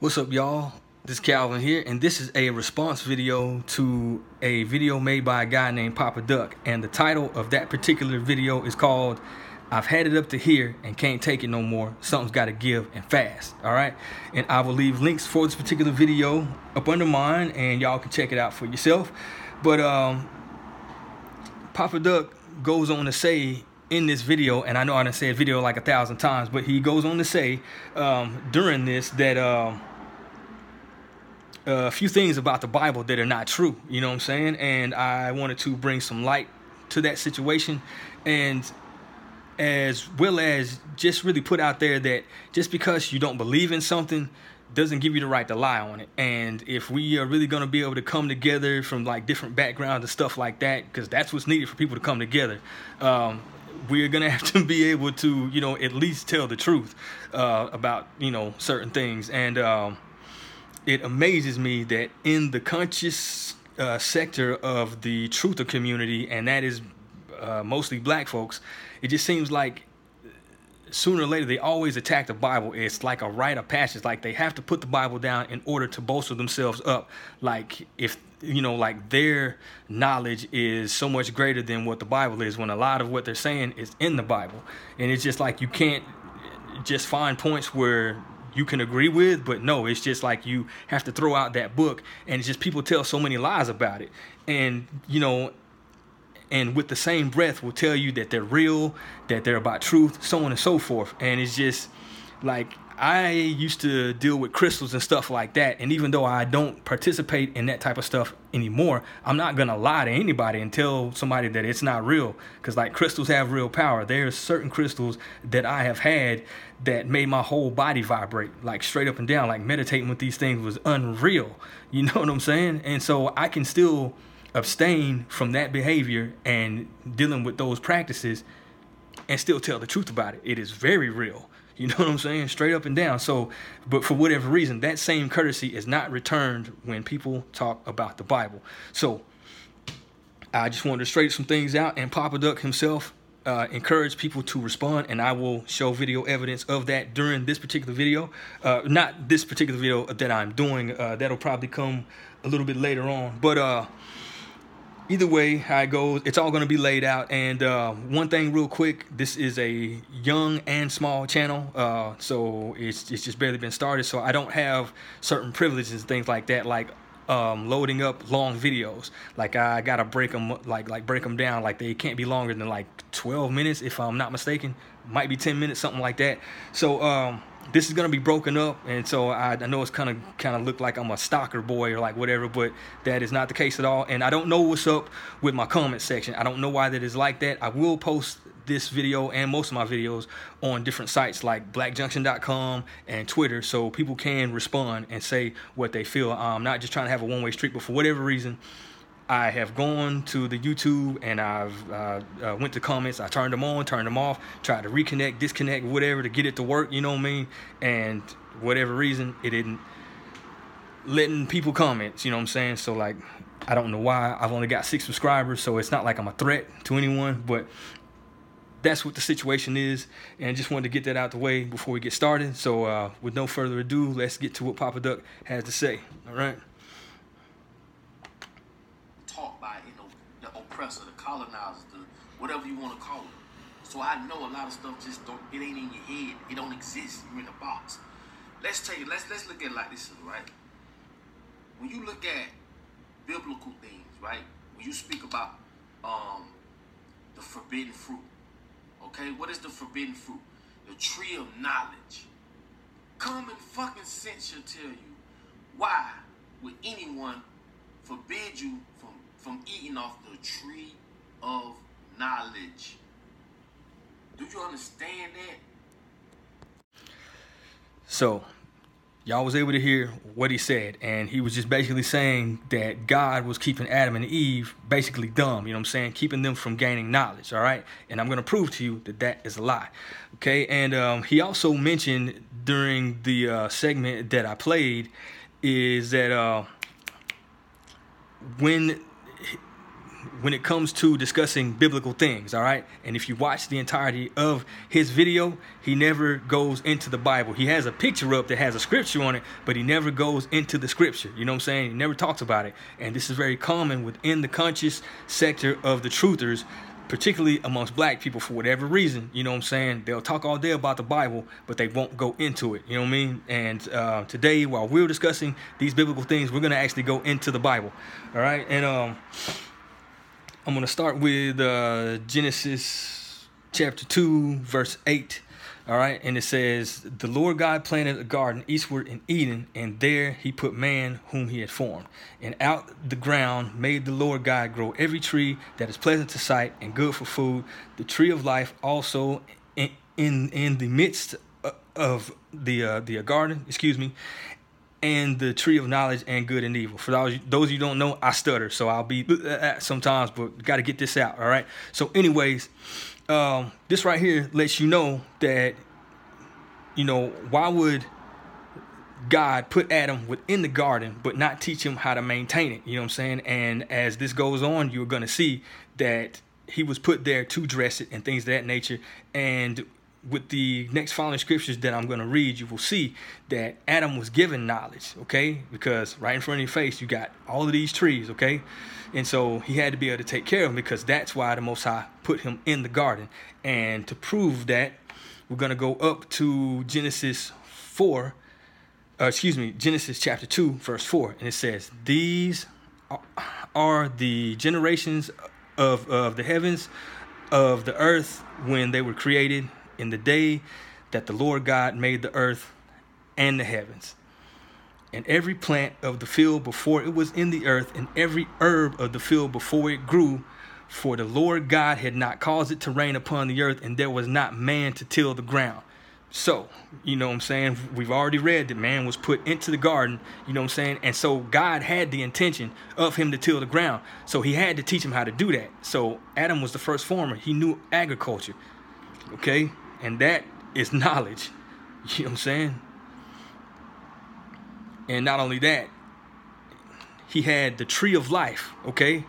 What's up, y'all? This is Calvin here, and this is a response video to a video made by a guy named Papa Duck. And the title of that particular video is called I've had it up to here and can't take it no more. Something's got to give and fast. All right. And I will leave links for this particular video up under mine, and y'all can check it out for yourself. But um, Papa Duck goes on to say in this video, and I know I done said video like a thousand times, but he goes on to say um, during this that. Um, a few things about the Bible that are not true. You know what I'm saying? And I wanted to bring some light to that situation, and as well as just really put out there that just because you don't believe in something doesn't give you the right to lie on it. And if we are really going to be able to come together from like different backgrounds and stuff like that, because that's what's needed for people to come together, um, we're going to have to be able to, you know, at least tell the truth uh, about, you know, certain things. And, um, it amazes me that in the conscious uh, sector of the truther community, and that is uh, mostly black folks, it just seems like sooner or later they always attack the Bible. It's like a rite of passage. Like they have to put the Bible down in order to bolster themselves up. Like if you know, like their knowledge is so much greater than what the Bible is. When a lot of what they're saying is in the Bible, and it's just like you can't just find points where you can agree with, but no, it's just like you have to throw out that book, and just people tell so many lies about it, and you know, and with the same breath will tell you that they're real, that they're about truth, so on and so forth, and it's just like I used to deal with crystals and stuff like that. And even though I don't participate in that type of stuff anymore, I'm not going to lie to anybody and tell somebody that it's not real. Because, like, crystals have real power. There's certain crystals that I have had that made my whole body vibrate, like, straight up and down. Like, meditating with these things was unreal. You know what I'm saying? And so I can still abstain from that behavior and dealing with those practices and still tell the truth about it. It is very real. You know what I'm saying? Straight up and down. So, but for whatever reason, that same courtesy is not returned when people talk about the Bible. So, I just wanted to straighten some things out, and Papa Duck himself uh, encouraged people to respond, and I will show video evidence of that during this particular video. Uh, not this particular video that I'm doing. Uh, that'll probably come a little bit later on. But uh, either way how it goes it's all going to be laid out. And uh, one thing real quick this is a young and small channel uh, so it's, it's just barely been started. So i don't have certain privileges and things like that like um, loading up long videos. Like i gotta break them like like break them down. Like they can't be longer than like 12 minutes if i'm not mistaken. Might be 10 minutes something like that. So um, this is gonna be broken up, and so I, I know it's kind of kind of look like I'm a stalker boy or like whatever, but that is not the case at all. And I don't know what's up with my comment section. I don't know why that is like that. I will post this video and most of my videos on different sites like blackjunction.com and Twitter so people can respond and say what they feel. I'm not just trying to have a one-way street, but for whatever reason, I have gone to the YouTube and I've uh, uh, went to comments. I turned them on, turned them off, tried to reconnect, disconnect, whatever to get it to work. You know what I mean? And whatever reason, it didn't letting people comment. You know what I'm saying? So like, I don't know why. I've only got six subscribers, so it's not like I'm a threat to anyone. But that's what the situation is, and just wanted to get that out the way before we get started. So uh, with no further ado, let's get to what Papa Duck has to say. All right. Oppressor, the colonizer, the whatever you want to call it. So I know a lot of stuff just don't it ain't in your head. It don't exist. You're in a box. Let's tell you, let's let's look at it like this, right? When you look at biblical things, right? When you speak about um the forbidden fruit, okay? What is the forbidden fruit? The tree of knowledge. Common fucking sense should tell you why would anyone forbid you from from eating off the tree of knowledge. Do you understand that? So, y'all was able to hear what he said, and he was just basically saying that God was keeping Adam and Eve basically dumb, you know what I'm saying? Keeping them from gaining knowledge, all right? And I'm going to prove to you that that is a lie, okay? And um, he also mentioned during the uh, segment that I played is that uh, when when it comes to discussing biblical things, all right? And if you watch the entirety of his video, he never goes into the Bible. He has a picture up that has a scripture on it, but he never goes into the scripture. You know what I'm saying? He never talks about it. And this is very common within the conscious sector of the truthers, particularly amongst black people for whatever reason. You know what I'm saying? They'll talk all day about the Bible, but they won't go into it. You know what I mean? And uh, today, while we're discussing these biblical things, we're going to actually go into the Bible. All right? And, um, I'm going to start with uh, Genesis chapter 2, verse 8. All right, and it says, The Lord God planted a garden eastward in Eden, and there he put man whom he had formed. And out the ground made the Lord God grow every tree that is pleasant to sight and good for food, the tree of life also in, in, in the midst of the, uh, the uh, garden, excuse me, and the tree of knowledge and good and evil. For those those you don't know, I stutter, so I'll be uh, uh, sometimes, but got to get this out. All right. So, anyways, um, this right here lets you know that you know why would God put Adam within the garden, but not teach him how to maintain it. You know what I'm saying? And as this goes on, you're gonna see that he was put there to dress it and things of that nature. And with the next following scriptures that I'm going to read, you will see that Adam was given knowledge, okay? Because right in front of your face, you got all of these trees, okay? And so he had to be able to take care of him because that's why the Most High put him in the garden. And to prove that, we're going to go up to Genesis 4, uh, excuse me, Genesis chapter 2, verse 4. And it says, These are the generations of, of the heavens, of the earth, when they were created in the day that the Lord God made the earth and the heavens, and every plant of the field before it was in the earth, and every herb of the field before it grew. For the Lord God had not caused it to rain upon the earth, and there was not man to till the ground. So, you know what I'm saying? We've already read that man was put into the garden, you know what I'm saying? And so God had the intention of him to till the ground. So he had to teach him how to do that. So Adam was the first farmer. He knew agriculture. Okay? And that is knowledge. You know what I'm saying? And not only that, he had the tree of life, okay?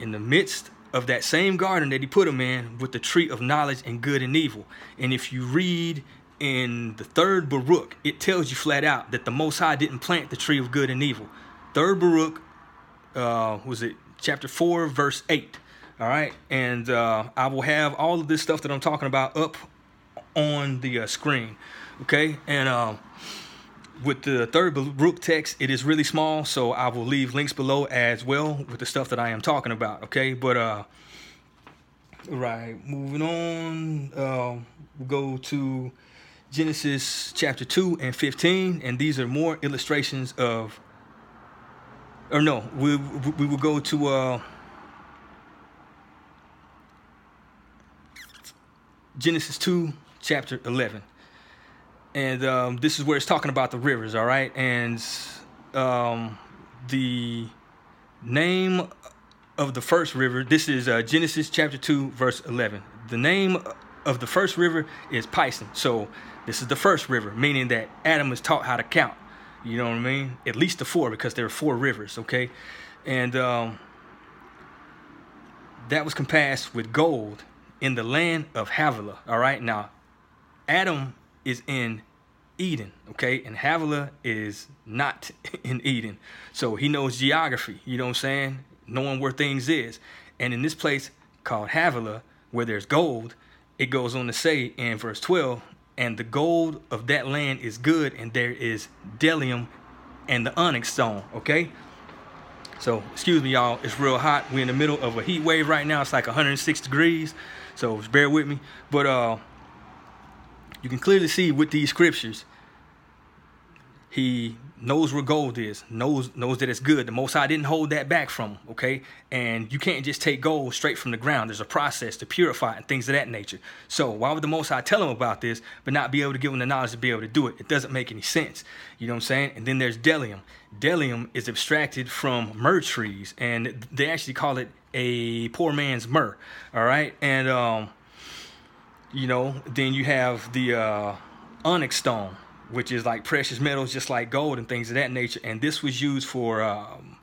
In the midst of that same garden that he put him in with the tree of knowledge and good and evil. And if you read in the third Baruch, it tells you flat out that the Most High didn't plant the tree of good and evil. Third Baruch, uh, was it chapter 4, verse 8. All right, and uh, I will have all of this stuff that I'm talking about up on the uh, screen. Okay, and um, with the third Baruch text, it is really small, so I will leave links below as well with the stuff that I am talking about. Okay, but uh, right, moving on, uh, we'll go to Genesis chapter 2 and 15, and these are more illustrations of, or no, we, we will go to, uh, Genesis 2, chapter 11. And um, this is where it's talking about the rivers, all right? And um, the name of the first river, this is uh, Genesis chapter 2, verse 11. The name of the first river is Pison. So this is the first river, meaning that Adam was taught how to count. You know what I mean? At least the four, because there are four rivers, okay? And um, that was compassed with gold in the land of Havilah. All right, now Adam is in Eden, okay, and Havilah is not in Eden. So he knows geography, you know what I'm saying? Knowing where things is. And in this place called Havilah, where there's gold, it goes on to say in verse 12, and the gold of that land is good, and there is bdellium and the onyx stone, okay? So, excuse me, y'all, it's real hot. We're in the middle of a heat wave right now. It's like 106 degrees. So bear with me. But uh, you can clearly see with these scriptures, he knows where gold is, knows knows that it's good. The Most High didn't hold that back from him, okay? And you can't just take gold straight from the ground. There's a process to purify and things of that nature. So why would the Most High tell him about this, but not be able to give him the knowledge to be able to do it? It doesn't make any sense. You know what I'm saying? And then there's bdellium. Bdellium is abstracted from myrrh trees, and they actually call it a poor man's myrrh. All right, and um, you know, then you have the uh, onyx stone, which is like precious metals, just like gold and things of that nature. And this was used for um,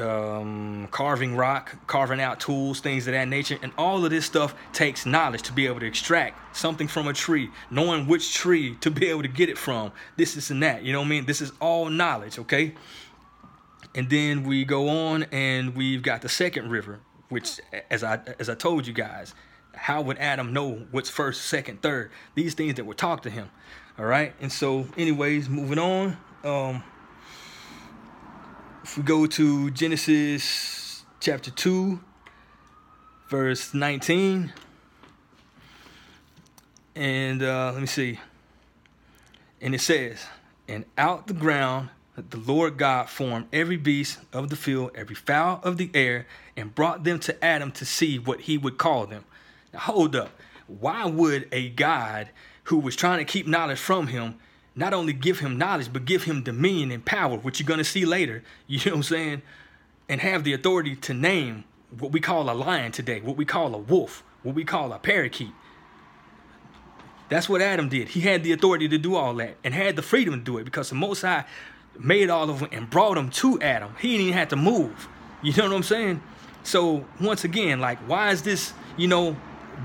um, carving rock, carving out tools, things of that nature. And all of this stuff takes knowledge to be able to extract something from a tree, knowing which tree to be able to get it from. This, is and that. You know what I mean? This is all knowledge, okay? And then we go on and we've got the second river, which as I as I told you guys, how would Adam know what's first, second, third? These things that were taught to him. All right. And so, anyways, moving on. Um, if we go to Genesis chapter 2, verse 19, and uh, let me see. And it says, And out the ground the Lord God formed every beast of the field, every fowl of the air, and brought them to Adam to see what he would call them. Hold up. Why would a God who was trying to keep knowledge from him not only give him knowledge, but give him dominion and power, which you're going to see later, you know what I'm saying? And have the authority to name what we call a lion today, what we call a wolf, what we call a parakeet. That's what Adam did. He had the authority to do all that and had the freedom to do it because the Most High made all of them and brought them to Adam. He didn't even have to move. You know what I'm saying? So once again, like, why is this, you know,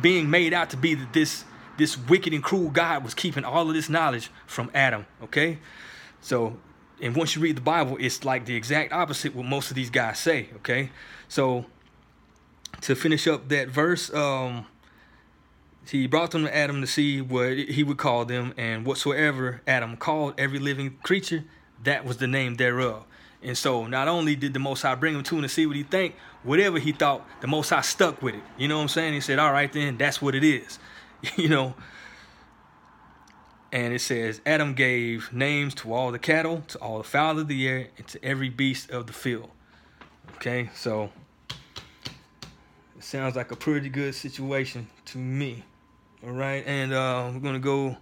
being made out to be that this this wicked and cruel God was keeping all of this knowledge from Adam, okay? So, and once you read the Bible, it's like the exact opposite what most of these guys say, okay? So, to finish up that verse, um, he brought them to Adam to see what he would call them, and whatsoever Adam called every living creature, that was the name thereof. And so not only did the Most High bring him to him to see what he think, whatever he thought, the Most High stuck with it. You know what I'm saying? He said, all right, then, that's what it is. you know. And it says, Adam gave names to all the cattle, to all the fowl of the air, and to every beast of the field. Okay, so it sounds like a pretty good situation to me. All right, and uh, we're going to go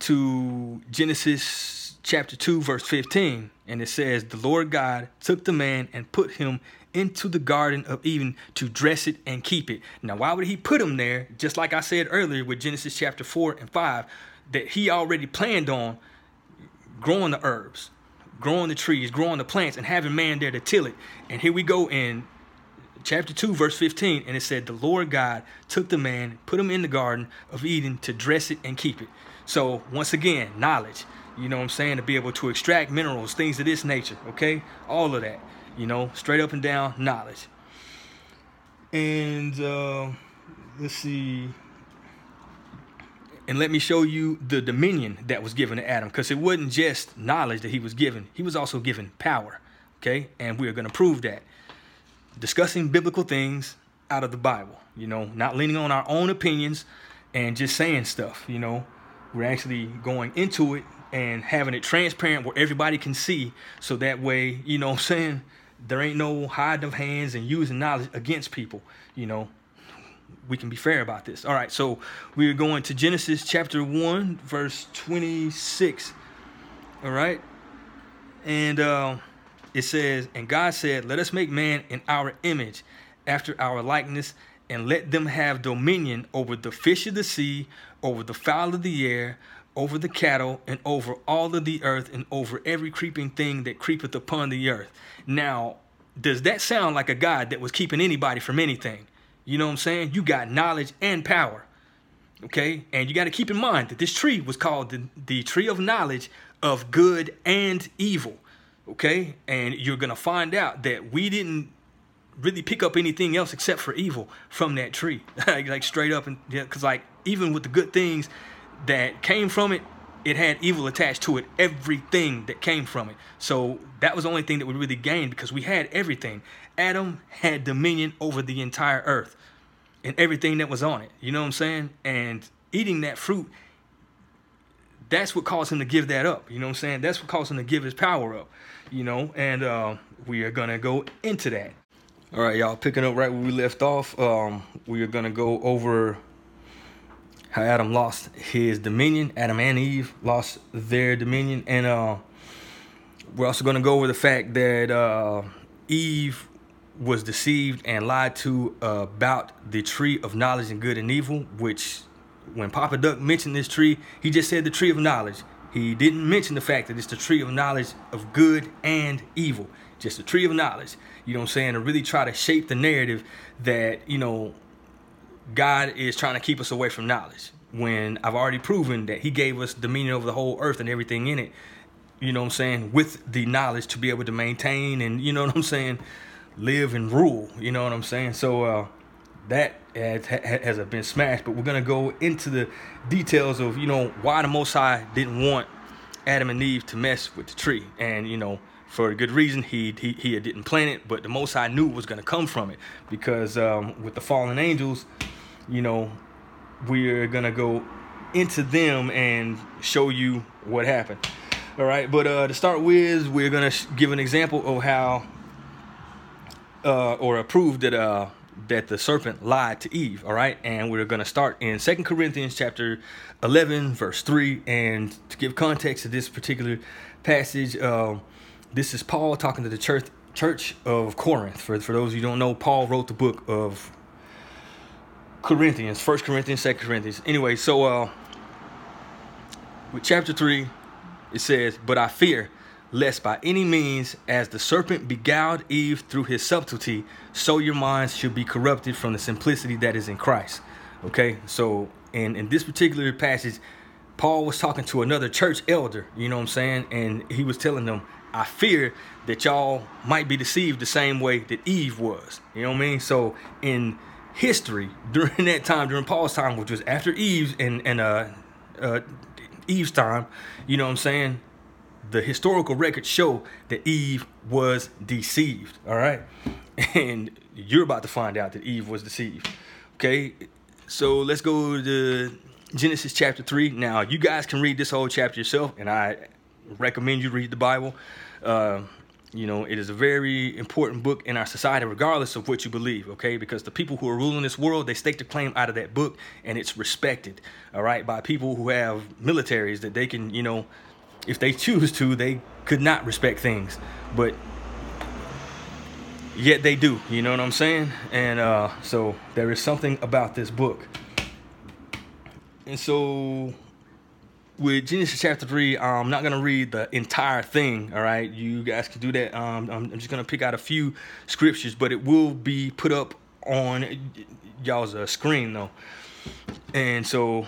to Genesis chapter 2, verse 15. And it says, The Lord God took the man and put him into the Garden of Eden to dress it and keep it. Now, why would he put him there? Just like I said earlier with Genesis chapter 4 and 5, that he already planned on growing the herbs, growing the trees, growing the plants, and having man there to till it. And here we go in chapter 2, verse 15, and it said, The Lord God took the man, put him in the Garden of Eden to dress it and keep it. So, once again, knowledge, you know what I'm saying, to be able to extract minerals, things of this nature, okay? All of that you know, straight up and down knowledge. And uh, let's see. And let me show you the dominion that was given to Adam, because it wasn't just knowledge that he was given, he was also given power. Okay, and we are going to prove that. Discussing biblical things out of the Bible, you know, not leaning on our own opinions and just saying stuff, you know. We're actually going into it and having it transparent where everybody can see so that way, you know I'm saying, there ain't no hiding of hands and using knowledge against people. You know, we can be fair about this. All right, so we're going to Genesis chapter 1, verse 26. All right, and uh, it says, And God said, Let us make man in our image, after our likeness, and let them have dominion over the fish of the sea, over the fowl of the air, over the cattle, and over all of the earth, and over every creeping thing that creepeth upon the earth. Now, does that sound like a God that was keeping anybody from anything? You know what I'm saying? You got knowledge and power. Okay? And you got to keep in mind that this tree was called the, the tree of knowledge of good and evil. Okay? And you're going to find out that we didn't really pick up anything else except for evil from that tree. like straight up and cuz like even with the good things that came from it, it had evil attached to it, everything that came from it. So that was the only thing that we really gained because we had everything. Adam had dominion over the entire earth and everything that was on it. You know what I'm saying? And eating that fruit, that's what caused him to give that up. You know what I'm saying? That's what caused him to give his power up. You know, and uh, we are gonna go into that. All right, y'all, picking up right where we left off. Um, we are gonna go over how Adam lost his dominion. Adam and Eve lost their dominion, and uh, we're also going to go over the fact that uh, Eve was deceived and lied to about the tree of knowledge and good and evil. Which, when Papa Duck mentioned this tree, he just said the tree of knowledge. He didn't mention the fact that it's the tree of knowledge of good and evil. Just a tree of knowledge. You know what I'm saying? To really try to shape the narrative that, you know, God is trying to keep us away from knowledge. When I've already proven that He gave us dominion over the whole earth and everything in it, you know what I'm saying, with the knowledge to be able to maintain and, you know what I'm saying, live and rule. You know what I'm saying? So, uh, that has, has been smashed. But we're gonna go into the details of you know why the Most High didn't want Adam and Eve to mess with the tree, and you know for a good reason he he, he didn't plant it, but the Most High knew it was gonna come from it because um, with the fallen angels, you know we're gonna go into them and show you what happened. All right, but uh, to start with, we're gonna give an example of how, uh, or prove that uh, that the serpent lied to Eve, all right? And we're to start in Second Corinthians chapter 11 verse 3 and to give context to this particular passage, um, this is Paul talking to the church church of Corinth. For for those of you don't know, Paul wrote the book of Corinthians, First Corinthians, Second Corinthians. Anyway, so uh with chapter 3 it says, "But I fear lest by any means, as the serpent beguiled Eve through his subtlety, so your minds should be corrupted from the simplicity that is in Christ. Okay, so in, in this particular passage, Paul was talking to another church elder, you know what I'm saying? And he was telling them, I fear that y'all might be deceived the same way that Eve was. You know what I mean? So in history, during that time, during Paul's time, which was after Eve's and, and uh, uh, Eve's time, you know what I'm saying? the historical records show that Eve was deceived. All right. And you're about to find out that Eve was deceived. Okay. So let's go to Genesis chapter 3. Now, you guys can read this whole chapter yourself, and I recommend you read the Bible. Uh, you know, it is a very important book in our society, regardless of what you believe, okay? Because the people who are ruling this world, they stake their claim out of that book, and it's respected, all right, by people who have militaries that they can, you know, if they choose to, they could not respect things, but yet they do. You know what I'm saying? And uh, so there is something about this book. And so with Genesis chapter 3, I'm not going to read the entire thing, all right? You guys can do that. Um, I'm just going to pick out a few scriptures, but it will be put up on y'all's uh, screen, though. And so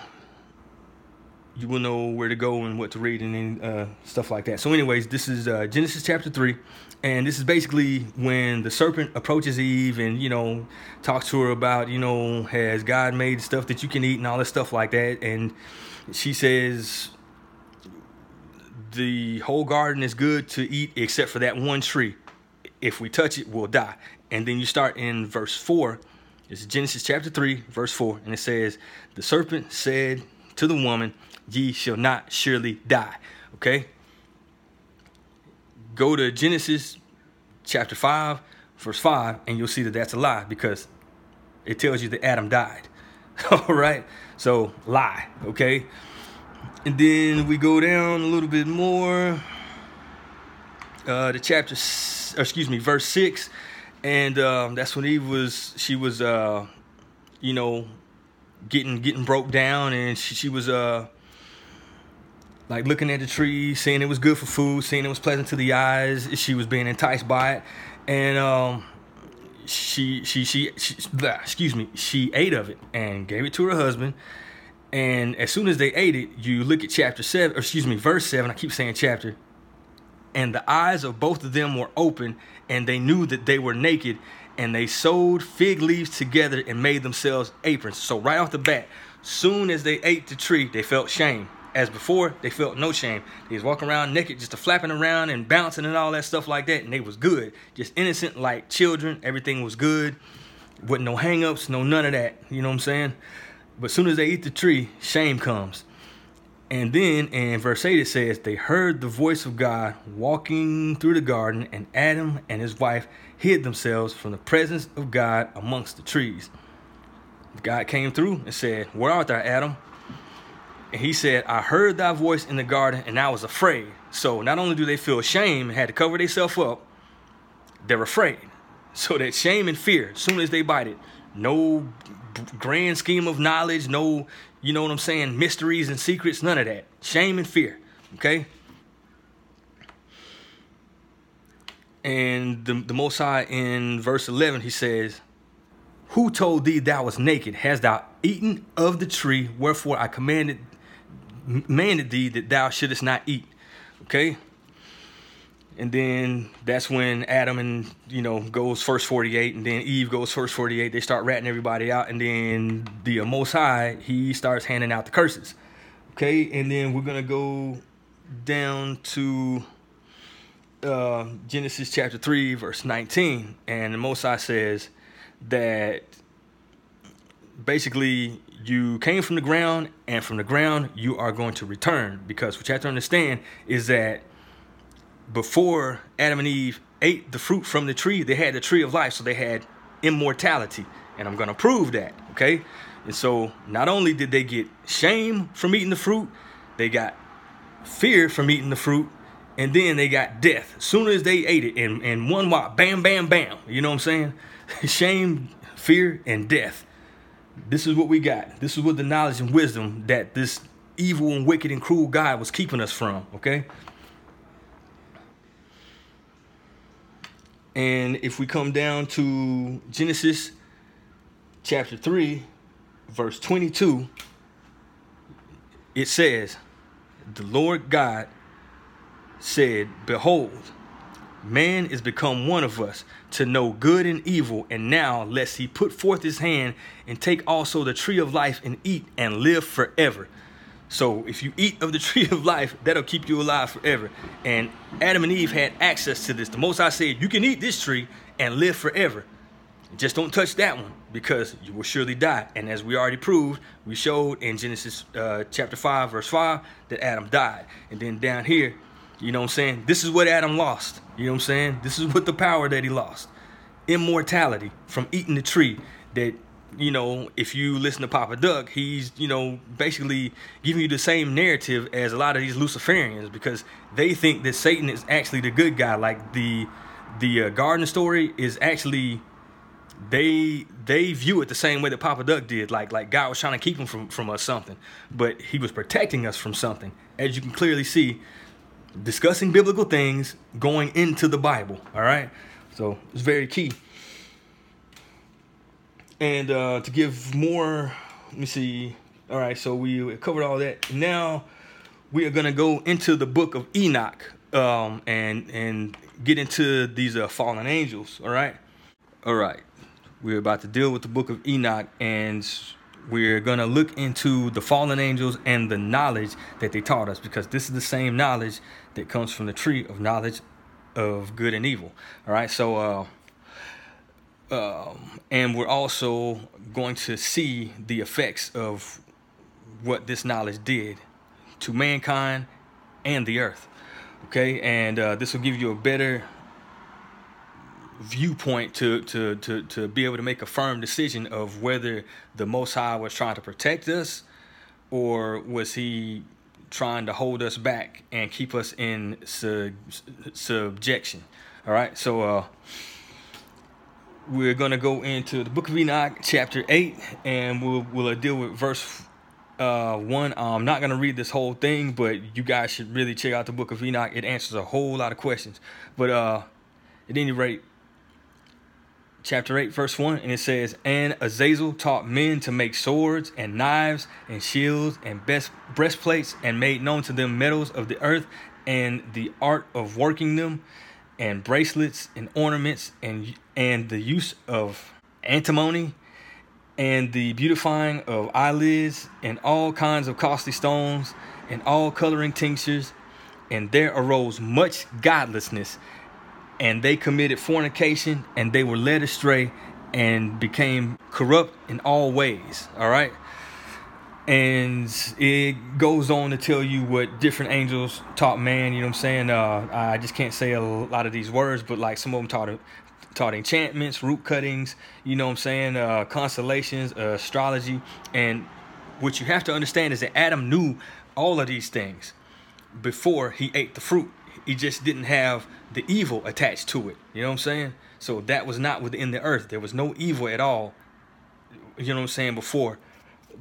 you will know where to go and what to read and uh, stuff like that. So, anyways, this is uh, Genesis chapter three, and this is basically when the serpent approaches Eve and you know talks to her about you know has God made stuff that you can eat and all this stuff like that, and she says the whole garden is good to eat except for that one tree. If we touch it, we'll die. And then you start in verse four. It's Genesis chapter 3, verse 4, and it says, The serpent said to the woman, ye shall not surely die. Okay? Go to Genesis chapter 5, verse 5, and you'll see that that's a lie because it tells you that Adam died. All right? So, lie. Okay? And then we go down a little bit more uh, chapter, excuse me, verse 6. And um, that's when Eve was, she was, uh, you know, getting getting broke down and she, she was uh like looking at the tree, seeing it was good for food, seeing it was pleasant to the eyes. She was being enticed by it, and um, she, she, she, she, excuse me, she ate of it and gave it to her husband. And as soon as they ate it, you look at chapter seven, or excuse me, verse seven. I keep saying chapter. And the eyes of both of them were open, and they knew that they were naked, and they sewed fig leaves together and made themselves aprons. So right off the bat, soon as they ate the tree, they felt shame as before, they felt no shame. They was walking around naked, just flapping around and bouncing and all that stuff like that, and they was good. Just innocent like children. Everything was good. With no hangups, no none of that. You know what I'm saying? But soon as they eat the tree, shame comes. And then in verse 8 it says, They heard the voice of God walking through the garden, and Adam and his wife hid themselves from the presence of God amongst the trees. God came through and said, Where art thou, Adam? And he said, I heard thy voice in the garden and I was afraid. So not only do they feel shame and had to cover themselves up, they're afraid. So that shame and fear, as soon as they bite it, no grand scheme of knowledge, no, you know what I'm saying, mysteries and secrets, none of that. Shame and fear. Okay? And the, the Most High in verse 11, he says, Who told thee thou was naked? Hast thou eaten of the tree wherefore I commanded, commanded thee that thou shouldest not eat? Okay? And then that's when Adam and you know goes first 48, and then Eve goes first 48. They start ratting everybody out, and then the Most High he starts handing out the curses. Okay, and then we're gonna go down to uh, Genesis chapter 3, verse 19. And the Most High says that basically you came from the ground, and from the ground you are going to return. Because what you have to understand is that before Adam and Eve ate the fruit from the tree, they had the tree of life, so they had immortality. And I'm going to prove that, okay? And so not only did they get shame from eating the fruit, they got fear from eating the fruit, and then they got death. As soon as they ate it, in, in one walk, bam, bam, bam. You know what I'm saying? shame, fear, and death. This is what we got. This is what the knowledge and wisdom that this evil and wicked and cruel God was keeping us from, okay? And if we come down to Genesis chapter 3, verse 22, it says, The Lord God said, Behold, man is become one of us to know good and evil, and now lest he put forth his hand and take also the tree of life and eat and live forever. So if you eat of the tree of life, that'll keep you alive forever. And Adam and Eve had access to this. The Most High said, You can eat this tree and live forever. Just don't touch that one because you will surely die. And as we already proved, we showed in Genesis uh, chapter 5, verse 5, that Adam died. And then down here, you know what I'm saying? This is what Adam lost. You know what I'm saying? This is what the power that he lost immortality from eating the tree that you know, if you listen to Papa Duck, he's, you know, basically giving you the same narrative as a lot of these Luciferians because they think that Satan is actually the good guy. Like the the uh, garden story is actually they they view it the same way that Papa Duck did. Like like God was trying to keep him from from us something, but he was protecting us from something. As you can clearly see, discussing biblical things going into the Bible. All right, so it's very key. And uh, to give more, let me see. All right, so we covered all that. Now we are gonna go into the book of Enoch um, and and get into these uh, fallen angels. All right, all right. We're about to deal with the book of Enoch, and we're gonna look into the fallen angels and the knowledge that they taught us, because this is the same knowledge that comes from the tree of knowledge of good and evil. All right, so. Uh, um, and we're also going to see the effects of what this knowledge did to mankind and the earth. Okay, and uh, this will give you a better viewpoint to, to, to, to be able to make a firm decision of whether the Most High was trying to protect us or was he trying to hold us back and keep us in sub- subjection. All right, so. Uh, we're going to go into the book of Enoch, chapter 8, and we'll, we'll deal with verse uh, 1. I'm not going to read this whole thing, but you guys should really check out the book of Enoch. It answers a whole lot of questions. But uh, at any rate, chapter 8, verse 1, and it says, And Azazel taught men to make swords and knives and shields and best breastplates and made known to them metals of the earth and the art of working them and bracelets and ornaments and and the use of antimony and the beautifying of eyelids and all kinds of costly stones and all coloring tinctures. And there arose much godlessness and they committed fornication and they were led astray and became corrupt in all ways all right and it goes on to tell you what different angels taught man. You know what I'm saying? Uh, I just can't say a lot of these words, but like some of them taught taught enchantments, root cuttings. You know what I'm saying? Uh, constellations, uh, astrology, and what you have to understand is that Adam knew all of these things before he ate the fruit. He just didn't have the evil attached to it. You know what I'm saying? So that was not within the earth. There was no evil at all. You know what I'm saying? Before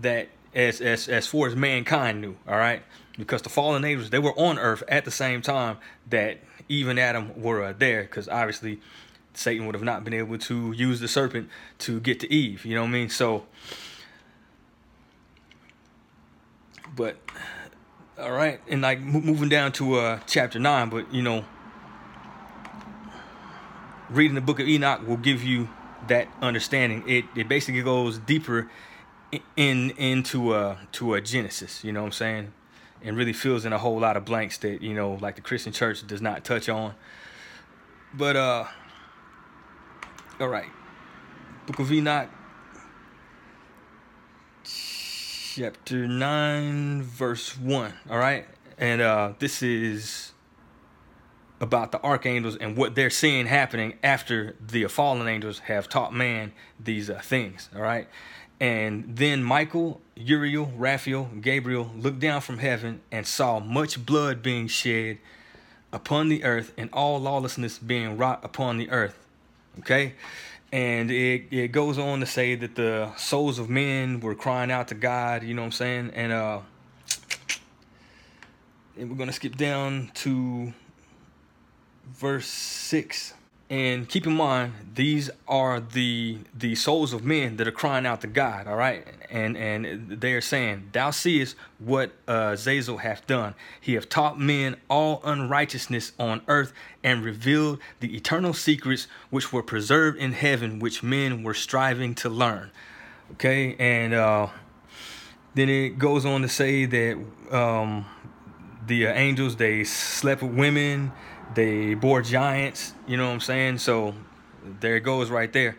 that as as as far as mankind knew. All right, because the fallen angels they were on Earth at the same time that Eve and Adam were uh, there. Because obviously, Satan would have not been able to use the serpent to get to Eve. You know what I mean? So, but all right, and like moving down to uh chapter nine, but you know, reading the book of Enoch will give you that understanding. It it basically goes deeper in into a to a Genesis. You know what I'm saying? And really fills in a whole lot of blanks that you know, like the Christian church does not touch on. But uh, all right, Book of Enoch, chapter nine, verse one. All right, and uh, this is about the archangels and what they're seeing happening after the fallen angels have taught man these uh, things. All right. And then Michael, Uriel, Raphael, Gabriel looked down from heaven and saw much blood being shed upon the earth and all lawlessness being wrought upon the earth. Okay? And it, it goes on to say that the souls of men were crying out to God, you know what I'm saying? And uh and we're gonna skip down to verse 6 and keep in mind these are the the souls of men that are crying out to god all right? And and they are saying thou seest what uh zazel hath done. He hath taught men all unrighteousness on earth and revealed the eternal secrets which were preserved in heaven which men were striving to learn. Okay and uh then it goes on to say that um the uh, angels they slept with women they bore giants, you know what I'm saying? So there it goes right there.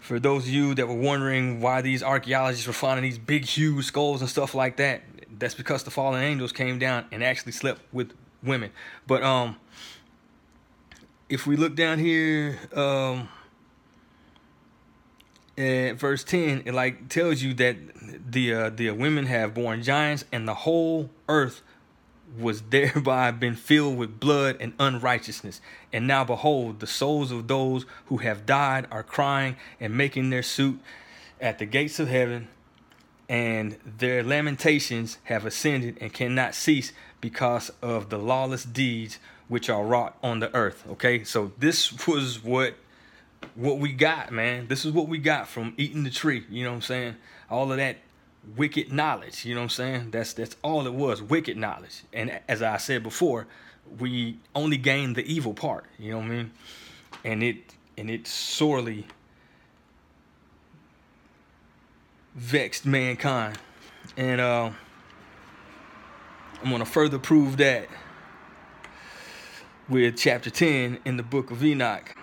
For those of you that were wondering why these archaeologists were finding these big, huge skulls and stuff like that, that's because the fallen angels came down and actually slept with women. But um, if we look down here, um, at verse 10 it like tells you that the uh, the women have born giants and the whole earth was thereby been filled with blood and unrighteousness. And now behold, the souls of those who have died are crying and making their suit at the gates of heaven, and their lamentations have ascended and cannot cease because of the lawless deeds which are wrought on the earth. Okay, so this was what what we got, man. This is what we got from eating the tree. You know what I'm saying? All of that wicked knowledge. You know what I'm saying? That's that's all it was, wicked knowledge. And as I said before, we only gained the evil part. You know what I mean? And it and it sorely vexed mankind. And uh, I'm gonna further prove that with chapter 10 in the book of Enoch.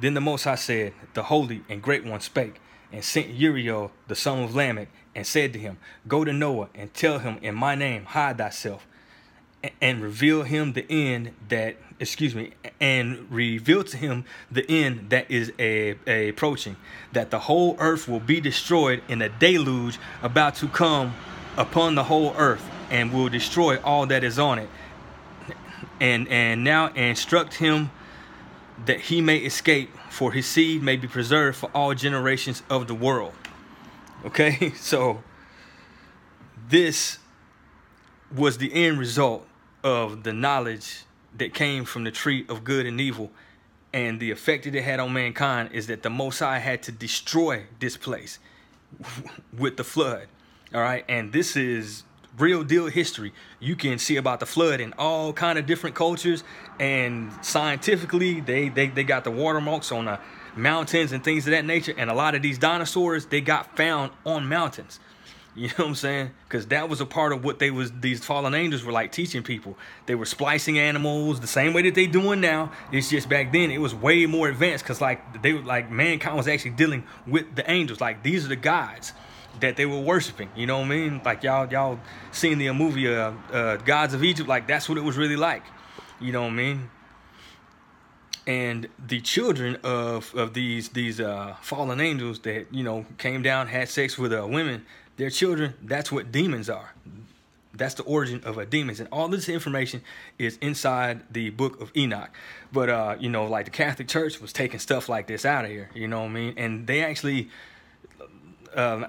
Then the Most High said, The Holy and Great One spake and sent Uriel, the son of Lamech, and said to him, Go to Noah and tell him, In my name, hide thyself, and reveal him the end that, excuse me, and reveal to him the end that is a, a approaching, that the whole earth will be destroyed in a deluge about to come upon the whole earth, and will destroy all that is on it. And and now instruct him that he may escape, for his seed may be preserved for all generations of the world. Okay, so this was the end result of the knowledge that came from the tree of good and evil. And the effect that it had on mankind is that the Most High had to destroy this place with the flood. All right, and this is real deal history. You can see about the flood in all kind of different cultures, and scientifically, they they, they got the watermarks on the mountains and things of that nature. And a lot of these dinosaurs they got found on mountains. You know what I'm saying? Because that was a part of what they was these fallen angels were like teaching people. They were splicing animals the same way that they doing now. It's just back then it was way more advanced because like they like mankind was actually dealing with the angels. Like these are the gods that they were worshiping. You know what I mean? Like y'all y'all seen the movie uh, uh, Gods of Egypt. Like that's what it was really like. You know what I mean? And the children of of these these uh, fallen angels that you know came down had sex with uh, women. Their children. That's what demons are. That's the origin of a demons, and all this information is inside the book of Enoch. But uh, you know, like the Catholic Church was taking stuff like this out of here. You know what I mean? And they actually. Um,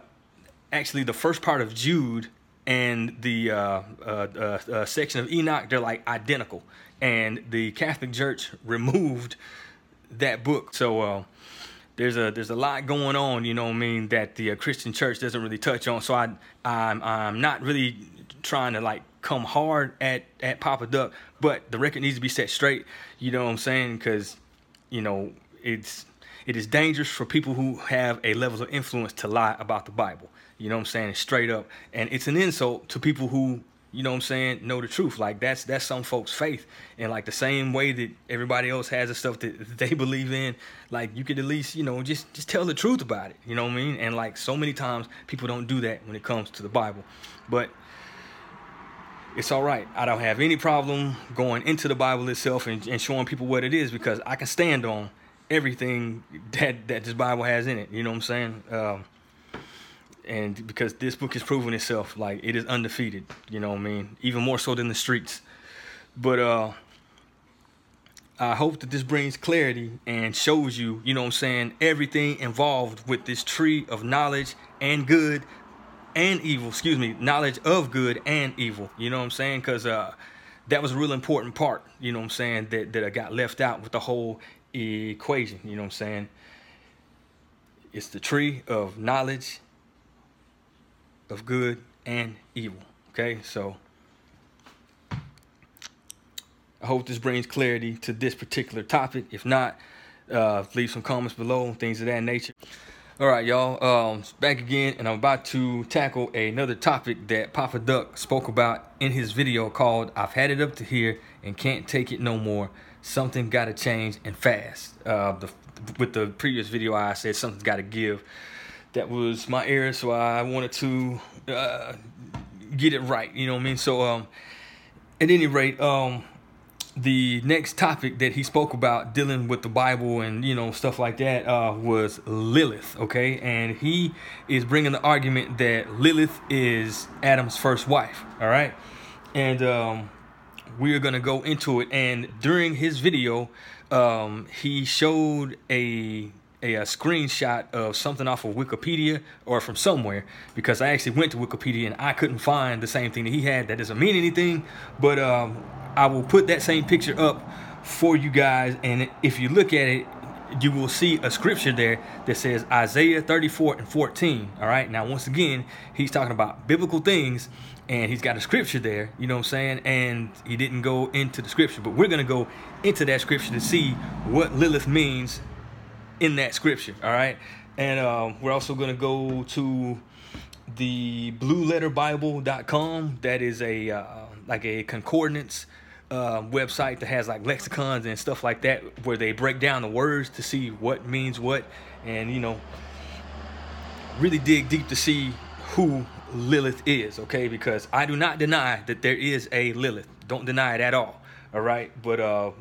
actually the first part of Jude and the uh, uh, uh, uh, section of Enoch, they're like identical. And the Catholic Church removed that book. So uh, there's a there's a lot going on, you know what I mean, that the uh, Christian Church doesn't really touch on. So I I'm I'm not really trying to like come hard at at Papa Duck, but the record needs to be set straight. You know what I'm saying? Because you know it's it is dangerous for people who have a level of influence to lie about the Bible. You know what I'm saying? Straight up. And it's an insult to people who, you know what I'm saying, know the truth. Like that's that's some folks' faith. And like the same way that everybody else has the stuff that they believe in, like you could at least, you know, just just tell the truth about it. You know what I mean? And like so many times people don't do that when it comes to the Bible. But it's all right. I don't have any problem going into the Bible itself and, and showing people what it is because I can stand on everything that that this Bible has in it. You know what I'm saying? Um, and because this book has proven itself, like it is undefeated. You know what I mean? Even more so than the streets. But uh, I hope that this brings clarity and shows you, you know what I'm saying, everything involved with this tree of knowledge and good and evil. Excuse me, knowledge of good and evil. You know what I'm saying? Because uh, that was a real important part. You know what I'm saying? That that I got left out with the whole equation. You know what I'm saying? It's the tree of knowledge of good and evil. Okay, so I hope this brings clarity to this particular topic. If not, uh, leave some comments below, things of that nature. All right, y'all, um, back again, and I'm about to tackle another topic that Papa Duck spoke about in his video called "I've had it up to here and can't take it no more." something got to change and fast. Uh, the, with the previous video, I said something's got to give. That was my error, so I wanted to uh, get it right. You know what I mean? So, um, at any rate, um, the next topic that he spoke about dealing with the Bible and you know stuff like that uh, was Lilith. Okay, and he is bringing the argument that Lilith is Adam's first wife. All right, and um, we are to go into it. And during his video, um, he showed a, a, a screenshot of something off of Wikipedia or from somewhere because I actually went to Wikipedia and I couldn't find the same thing that he had. That doesn't mean anything, but um, I will put that same picture up for you guys. And if you look at it, you will see a scripture there that says Isaiah 34 and 14. All right. Now, once again, he's talking about biblical things and he's got a scripture there, you know what I'm saying? And he didn't go into the scripture, but we're going to go into that scripture to see what Lilith means in that scripture. All right. And um, we're also going to go to the blueletterbible.com. That is a uh, like a concordance uh, website that has like lexicons and stuff like that where they break down the words to see what means what and you know really dig deep to see who Lilith is, okay? Because I do not deny that there is a Lilith. Don't deny it at all, all right? But uh,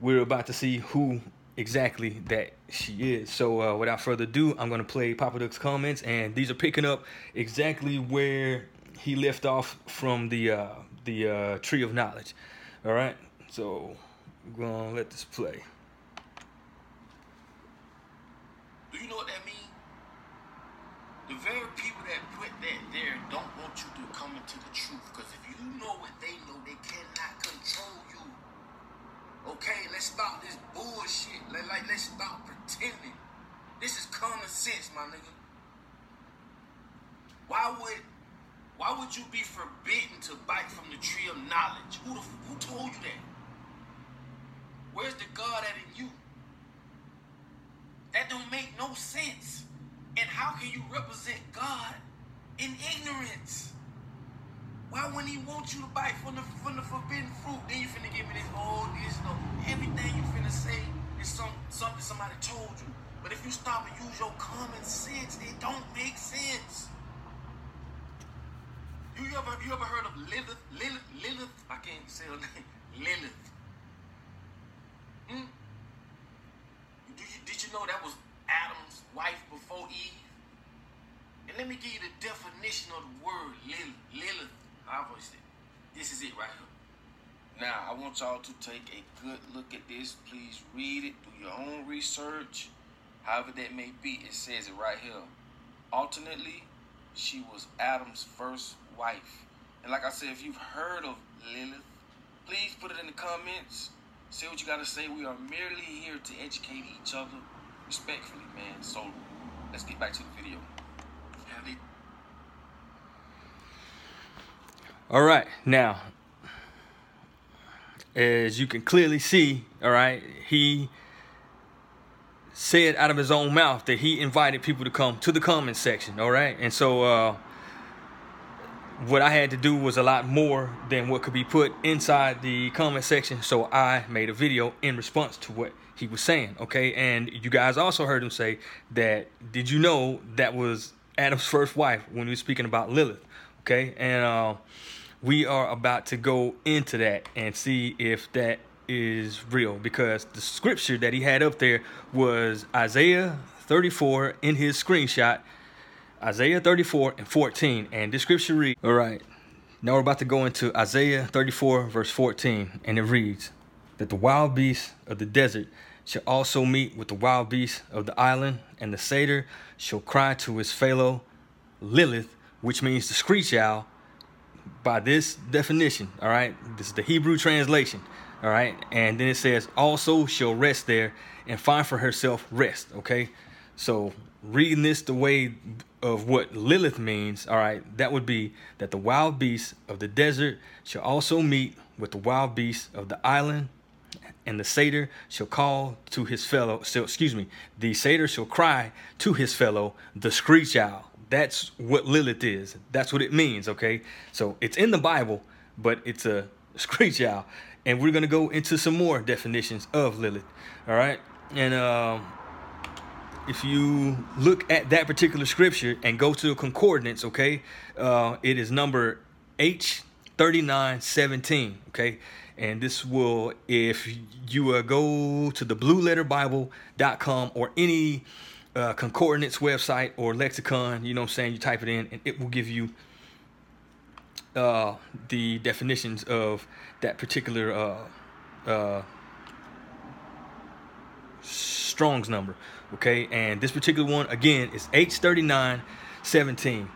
we're about to see who exactly that she is. So uh, without further ado, I'm to play Papa Duck's comments, and these are picking up exactly where he left off from the uh, the uh, Tree of Knowledge. All right, so I'm to let this play. Do you know what that means? The very people that put that there don't want you to come into the truth. Because if you know what they know, they cannot control you. Okay, let's stop this bullshit. Let, like, let's stop pretending. This is common sense, my nigga. Why would why would you be forbidden to bite from the tree of knowledge? Who the, who told you that? Where's the God in you? That don't make no sense. And how can you represent God in ignorance? Why wouldn't he want you to bite from the from the forbidden fruit? Then you finna give me this whole this no everything you finna say is some something somebody told you. But if you stop and use your common sense, it don't make sense. You ever you ever heard of Lilith? Lilith Lilith? I can't say her name. Lilith. Hmm? Did you, did you know that was Adam's wife before Eve? And let me give you the definition of the word Lilith. Lilith. Obviously, this is it right here. Now, I want y'all to take a good look at this. Please read it, do your own research. However that may be, it says it right here. Alternately, she was Adam's first wife. And like I said, if you've heard of Lilith, please put it in the comments. Say what you got to say. We are merely here to educate each other respectfully, man. So let's get back to the video. All right, now, as you can clearly see, all right, he said out of his own mouth that he invited people to come to the comment section, all right? And so uh, what I had to do was a lot more than what could be put inside the comment section, so I made a video in response to what he was saying, okay? And you guys also heard him say that, did you know that was Adam's first wife when he was speaking about Lilith, okay? And uh, we are about to go into that and see if that is real because the scripture that he had up there was Isaiah 34 in his screenshot. Isaiah 34 and 14. And this scripture reads, all right, now we're about to go into Isaiah 34 verse 14. And it reads, that the wild beasts of the desert shall also meet with the wild beasts of the island, and the satyr shall cry to his fellow Lilith, which means the screech owl, by this definition, all right? This is the Hebrew translation. All right. And then it says, also shall rest there and find for herself rest. Okay. So reading this the way of what Lilith means, all right, that would be that the wild beasts of the desert shall also meet with the wild beasts of the island, and the satyr shall call to his fellow, so excuse me, the satyr shall cry to his fellow, the screech owl. That's what Lilith is. That's what it means, okay? So it's in the Bible, but it's a screech owl and we're gonna go into some more definitions of Lilith. All right, and um, if you look at that particular scripture and go to the concordance, okay, uh, it is number H thirty nine seventeen. Okay, and this will if you uh, go to the blueletterbible.com or any uh, concordance website or lexicon, you know what I'm saying, you type it in and it will give you uh, the definitions of that particular uh, uh, Strong's number. Okay, and this particular one again is H3917.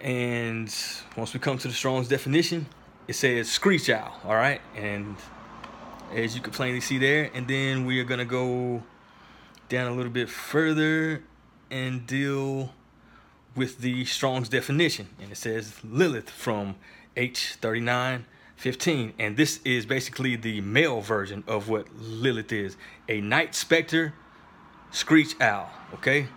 And once we come to the Strong's definition, it says screech owl. All right, and as you can plainly see there, and then we are gonna go down a little bit further and deal with the Strong's definition. And it says Lilith from H3915. And this is basically the male version of what Lilith is a night specter, screech owl. Okay.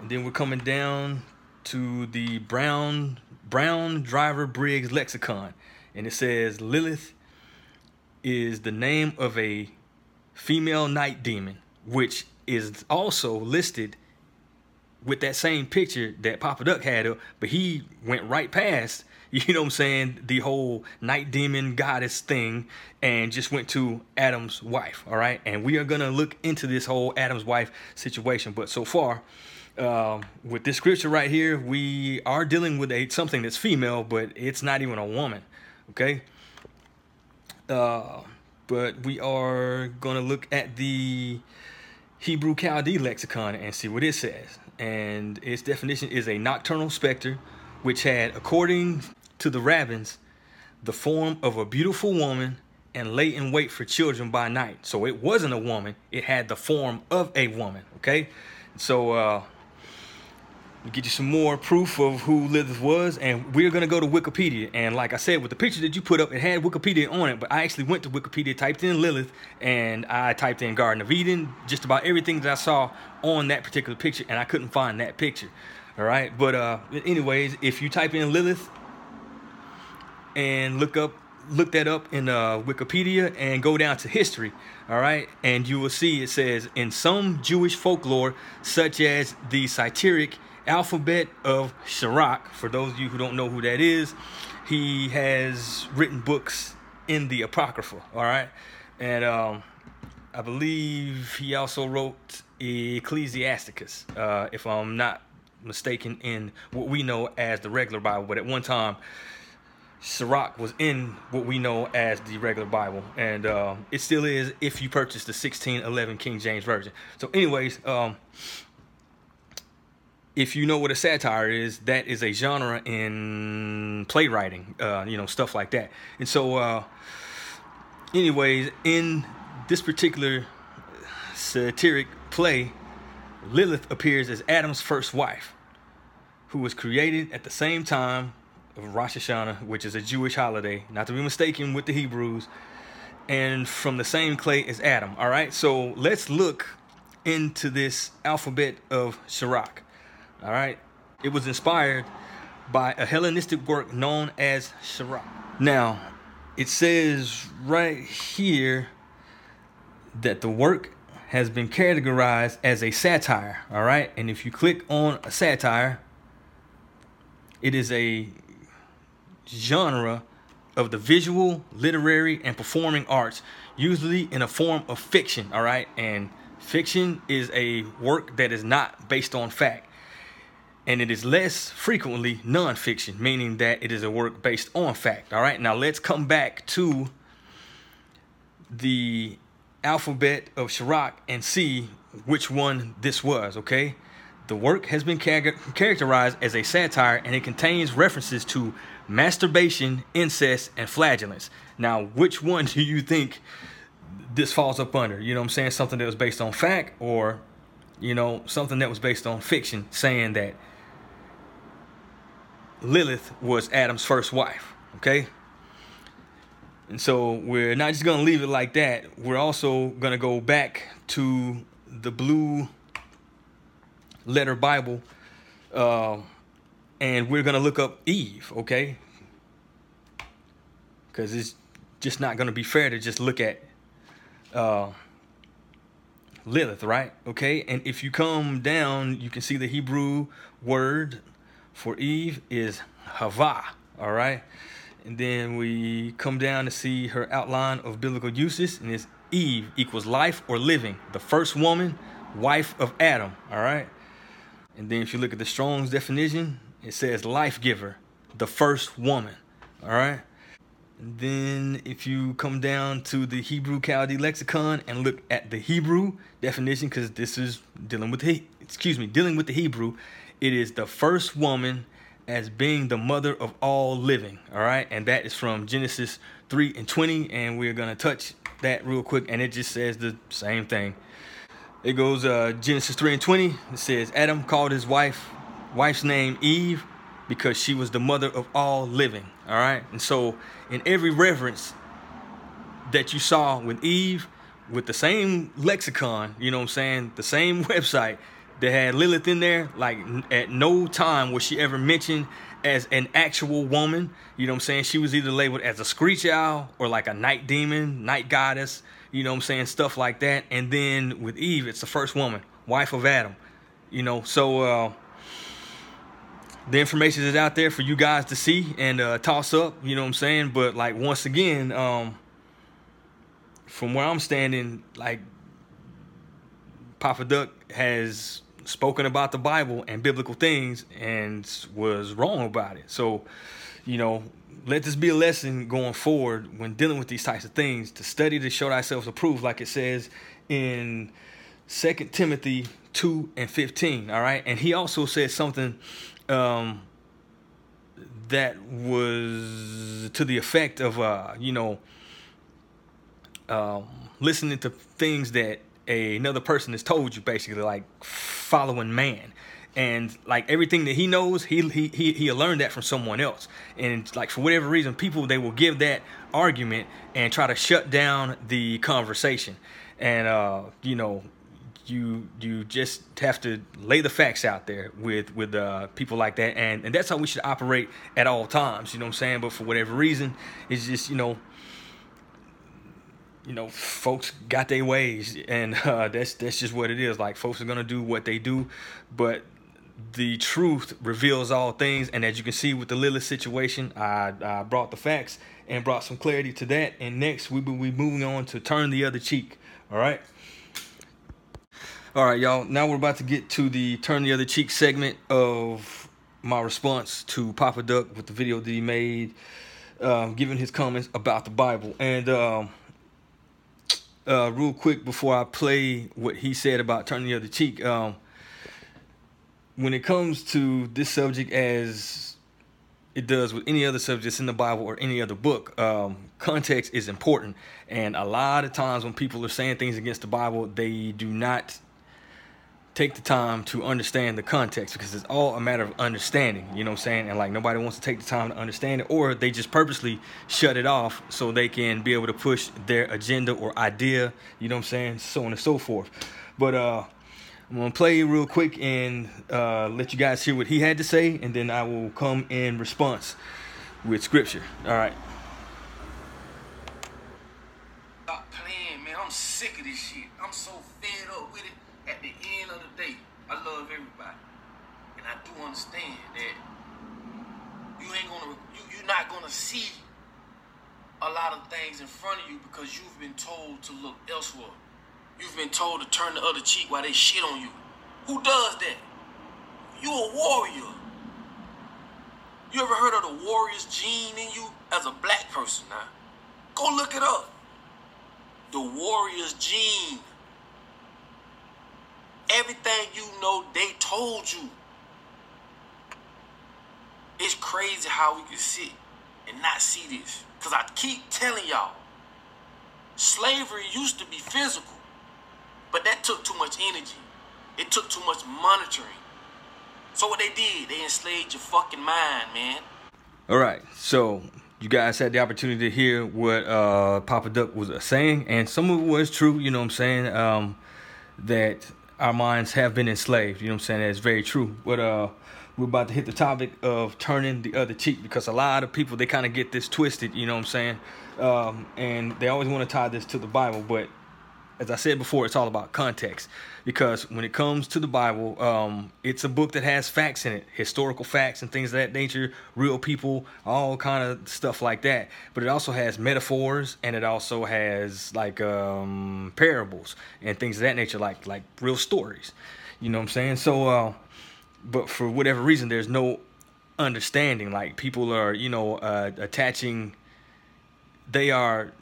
And then we're coming down to the Brown Brown Driver Briggs lexicon. And it says Lilith is the name of a female night demon, which is also listed with that same picture that Papa Duck had up, but he went right past, you know what I'm saying, the whole night demon goddess thing and just went to Adam's wife, all right? And we are going to look into this whole Adam's wife situation. But so far, uh, with this scripture right here, we are dealing with a something that's female, but it's not even a woman, okay? Uh, but we are going to look at the Hebrew Chaldee lexicon and see what it says and its definition is a nocturnal specter which had, according to the rabbins, the form of a beautiful woman and lay in wait for children by night. So it wasn't a woman, it had the form of a woman, okay? So uh get you some more proof of who Lilith was, and we're gonna go to Wikipedia. And like I said, with the picture that you put up, it had Wikipedia on it, but I actually went to Wikipedia, typed in Lilith, and I typed in Garden of Eden, just about everything that I saw on that particular picture, and I couldn't find that picture. All right, but uh, anyways, if you type in Lilith and look up look that up in uh, Wikipedia and go down to history, all right, and you will see it says in some Jewish folklore, such as the Syriac alphabet of Sirach. For those of you who don't know who that is, he has written books in the Apocrypha. All right, and um, I believe he also wrote Ecclesiasticus, uh, if I'm not mistaken, in what we know as the regular Bible. But at one time, Sirach was in what we know as the regular Bible, and uh, it still is if you purchase the 1611 King James Version. So, anyways, um, if you know what a satire is, that is a genre in playwriting, uh, you know, stuff like that. And so, uh, anyways, in this particular satiric play, Lilith appears as Adam's first wife, who was created at the same time of Rosh Hashanah, which is a Jewish holiday, not to be mistaken with the Hebrews, and from the same clay as Adam. All right, so let's look into this alphabet of Sirach. All right. It was inspired by a Hellenistic work known as Sirach. Now, it says right here that the work has been categorized as a satire. All right. And if you click on a satire, it is a genre of the visual, literary, and performing arts, usually in a form of fiction. All right. And fiction is a work that is not based on fact and it is less frequently nonfiction, meaning that it is a work based on fact. All right, now let's come back to the alphabet of Sirach and see which one this was, okay? The work has been char- characterized as a satire and it contains references to masturbation, incest, and flagellance. Now, which one do you think this falls up under? You know what I'm saying? Something that was based on fact or, you know, something that was based on fiction, saying that Lilith was Adam's first wife, okay? And so we're not just going to leave it like that. We're also going to go back to the blue letter Bible uh, and we're going to look up Eve, okay? Because it's just not going to be fair to just look at uh, Lilith, right? Okay, and if you come down, you can see the Hebrew word for Eve is Hava, all right? And then we come down to see her outline of biblical uses, and it's Eve equals life or living, the first woman, wife of Adam, all right? And then if you look at the Strong's definition, it says life giver, the first woman, all right? And then if you come down to the Hebrew Chaldee lexicon and look at the Hebrew definition, because this is dealing with the excuse me, dealing with the Hebrew, it is the first woman as being the mother of all living. All right. And that is from Genesis 3 and 20. And we're going to touch that real quick. And it just says the same thing. It goes uh, Genesis 3 and 20. It says, Adam called his wife, wife's name Eve because she was the mother of all living. All right. And so, in every reference that you saw with Eve, with the same lexicon, you know what I'm saying, the same website, that had Lilith in there, like at no time was she ever mentioned as an actual woman. You know what I'm saying? She was either labeled as a screech owl or like a night demon, night goddess, you know what I'm saying? Stuff like that. And then with Eve, it's the first woman, wife of Adam. You know, so uh the information is out there for you guys to see and uh toss up, you know what I'm saying? But like once again, um from where I'm standing, like Papa Duck has spoken about the Bible and biblical things and was wrong about it. So, you know, let this be a lesson going forward when dealing with these types of things to study to show thyself approved, like it says in Second Timothy 2 and 15. All right. And he also said something um, that was to the effect of, uh, you know, um, listening to things that a, another person has told you basically like following man. And like everything that he knows he he he he learned that from someone else. And like for whatever reason people they will give that argument and try to shut down the conversation. And uh you know you you just have to lay the facts out there with with uh, people like that. And and that's how we should operate at all times you know what i'm saying? But for whatever reason it's just you know you know, folks got their ways, and uh, that's that's just what it is. Like folks are gonna do what they do, but the truth reveals all things. And as you can see with the Lilith situation, I, I brought the facts and brought some clarity to that. And next we will be moving on to turn the other cheek. All right. All right, y'all. Now we're about to get to the turn the other cheek segment of my response to Papa Duck with the video that he made, um, giving his comments about the Bible. And um, uh, real quick before I play what he said about turning the other cheek. Um, when it comes to this subject, as it does with any other subjects in the Bible or any other book, um, context is important. And a lot of times when people are saying things against the Bible, they do not take the time to understand the context because it's all a matter of understanding, you know what I'm saying? And like nobody wants to take the time to understand it, or they just purposely shut it off so they can be able to push their agenda or idea, you know what I'm saying? So on and so forth. But uh I'm gonna play real quick and uh, let you guys hear what he had to say, and then I will come in response with scripture. All right. Stop playing, man. I'm sick of this shit. I'm so fed up with it. At the end of the day, I love everybody, and I do understand that you ain't gonna, you, you're not gonna see a lot of things in front of you because you've been told to look elsewhere. You've been told to turn the other cheek while they shit on you. Who does that? You a warrior. You ever heard of the warrior's gene in you as a black person now? Go look it up. The warrior's gene. Everything you know, they told you. It's crazy how we can sit and not see this. Because I keep telling y'all, slavery used to be physical. But that took too much energy. It took too much monitoring. So what they did, they enslaved your fucking mind, man. All right, so you guys had the opportunity to hear what uh, Papa Duck was saying, and some of it was true. You know what I'm saying? Um, that our minds have been enslaved. You know what I'm saying? That's very true. But uh, we're about to hit the topic of turning the other cheek because a lot of people they kind of get this twisted. You know what I'm saying? Um, and they always want to tie this to the Bible, but as I said before, it's all about context. Because when it comes to the Bible, um, it's a book that has facts in it, historical facts and things of that nature, real people, all kind of stuff like that. But it also has metaphors and it also has like um, parables and things of that nature, like like real stories. You know what I'm saying? So, uh, but for whatever reason, there's no understanding. Like people are, you know, uh, attaching. They are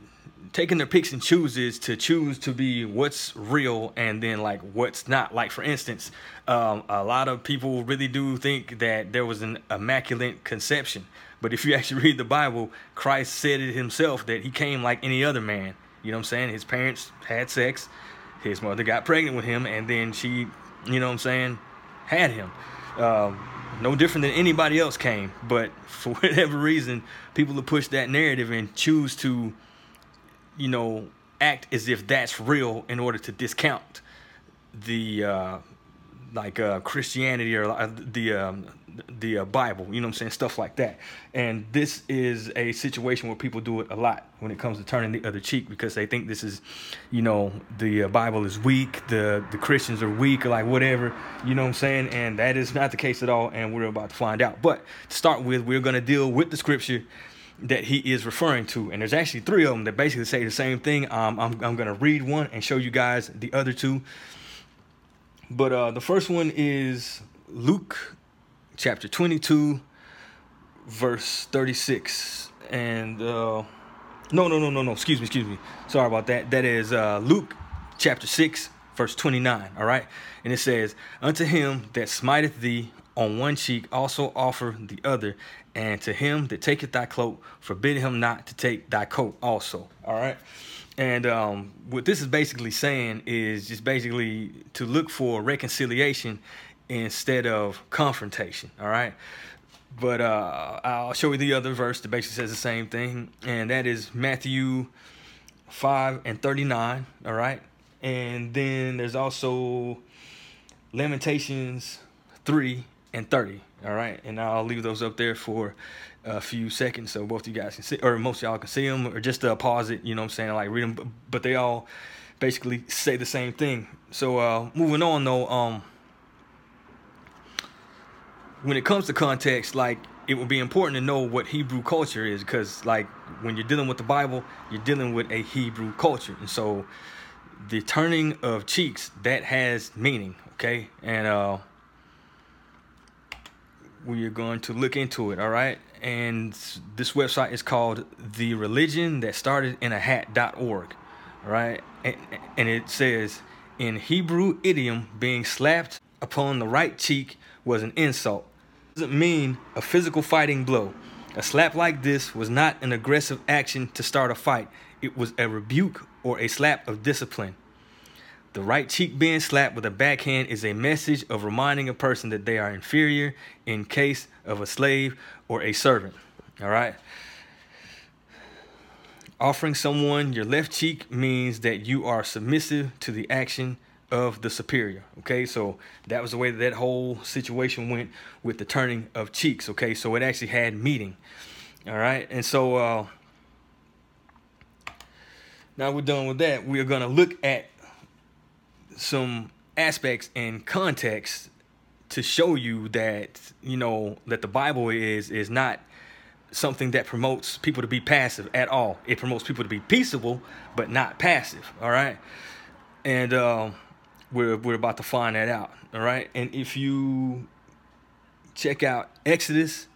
taking their picks and chooses to choose to be what's real and then like what's not. Like for instance, um, a lot of people really do think that there was an immaculate conception, but if you actually read the Bible, Christ said it himself that he came like any other man. You know what I'm saying? His parents had sex, his mother got pregnant with him, and then she, you know what I'm saying, had him. Um, no different than anybody else came, but for whatever reason, people will push that narrative and choose to you know, act as if that's real in order to discount the uh, like uh, Christianity or uh, the um, the uh, Bible, you know what I'm saying, stuff like that. And this is a situation where people do it a lot when it comes to turning the other cheek because they think this is, you know, the uh, Bible is weak, the the Christians are weak, or like whatever, you know what I'm saying. And that is not the case at all, and we're about to find out. But to start with, we're going to deal with the scripture that he is referring to. And there's actually three of them that basically say the same thing. Um, I'm, I'm going to read one and show you guys the other two. But uh, the first one is Luke chapter 22, verse 36. And uh, no, no, no, no, no. Excuse me, excuse me. Sorry about that. That is uh, Luke chapter 6, verse 29. All right. And it says, Unto him that smiteth thee on one cheek also offer the other, and to him that taketh thy cloak, forbid him not to take thy coat also. All right. And um, what this is basically saying is just basically to look for reconciliation instead of confrontation. All right. But uh, I'll show you the other verse that basically says the same thing, and that is Matthew 5 and 39. All right. And then there's also Lamentations 3 and 30. All right. And I'll leave those up there for a few seconds so both you guys can see, or most y'all can see them, or just uh, pause it, you know what I'm saying? Like read them, but they all basically say the same thing. So uh, moving on though, um, when it comes to context, like it would be important to know what Hebrew culture is because like when you're dealing with the Bible, you're dealing with a Hebrew culture. And so the turning of cheeks, that has meaning, okay? And uh we are going to look into it, all right? And this website is called the religion that started in a hat.org, all right? And, and it says in Hebrew idiom being slapped upon the right cheek was an insult. Doesn't mean a physical fighting blow. A slap like this was not an aggressive action to start a fight. It was a rebuke or a slap of discipline. The right cheek being slapped with a backhand is a message of reminding a person that they are inferior in case of a slave or a servant. All right. Offering someone your left cheek means that you are submissive to the action of the superior. Okay, so that was the way that, that whole situation went with the turning of cheeks. Okay, so it actually had meaning. All right, and so uh, now we're done with that. We are going to look at some aspects and context to show you that you know that the Bible is is not something that promotes people to be passive at all. It promotes people to be peaceable, but not passive. All right, and uh, we're we're about to find that out. All right, and if you check out Exodus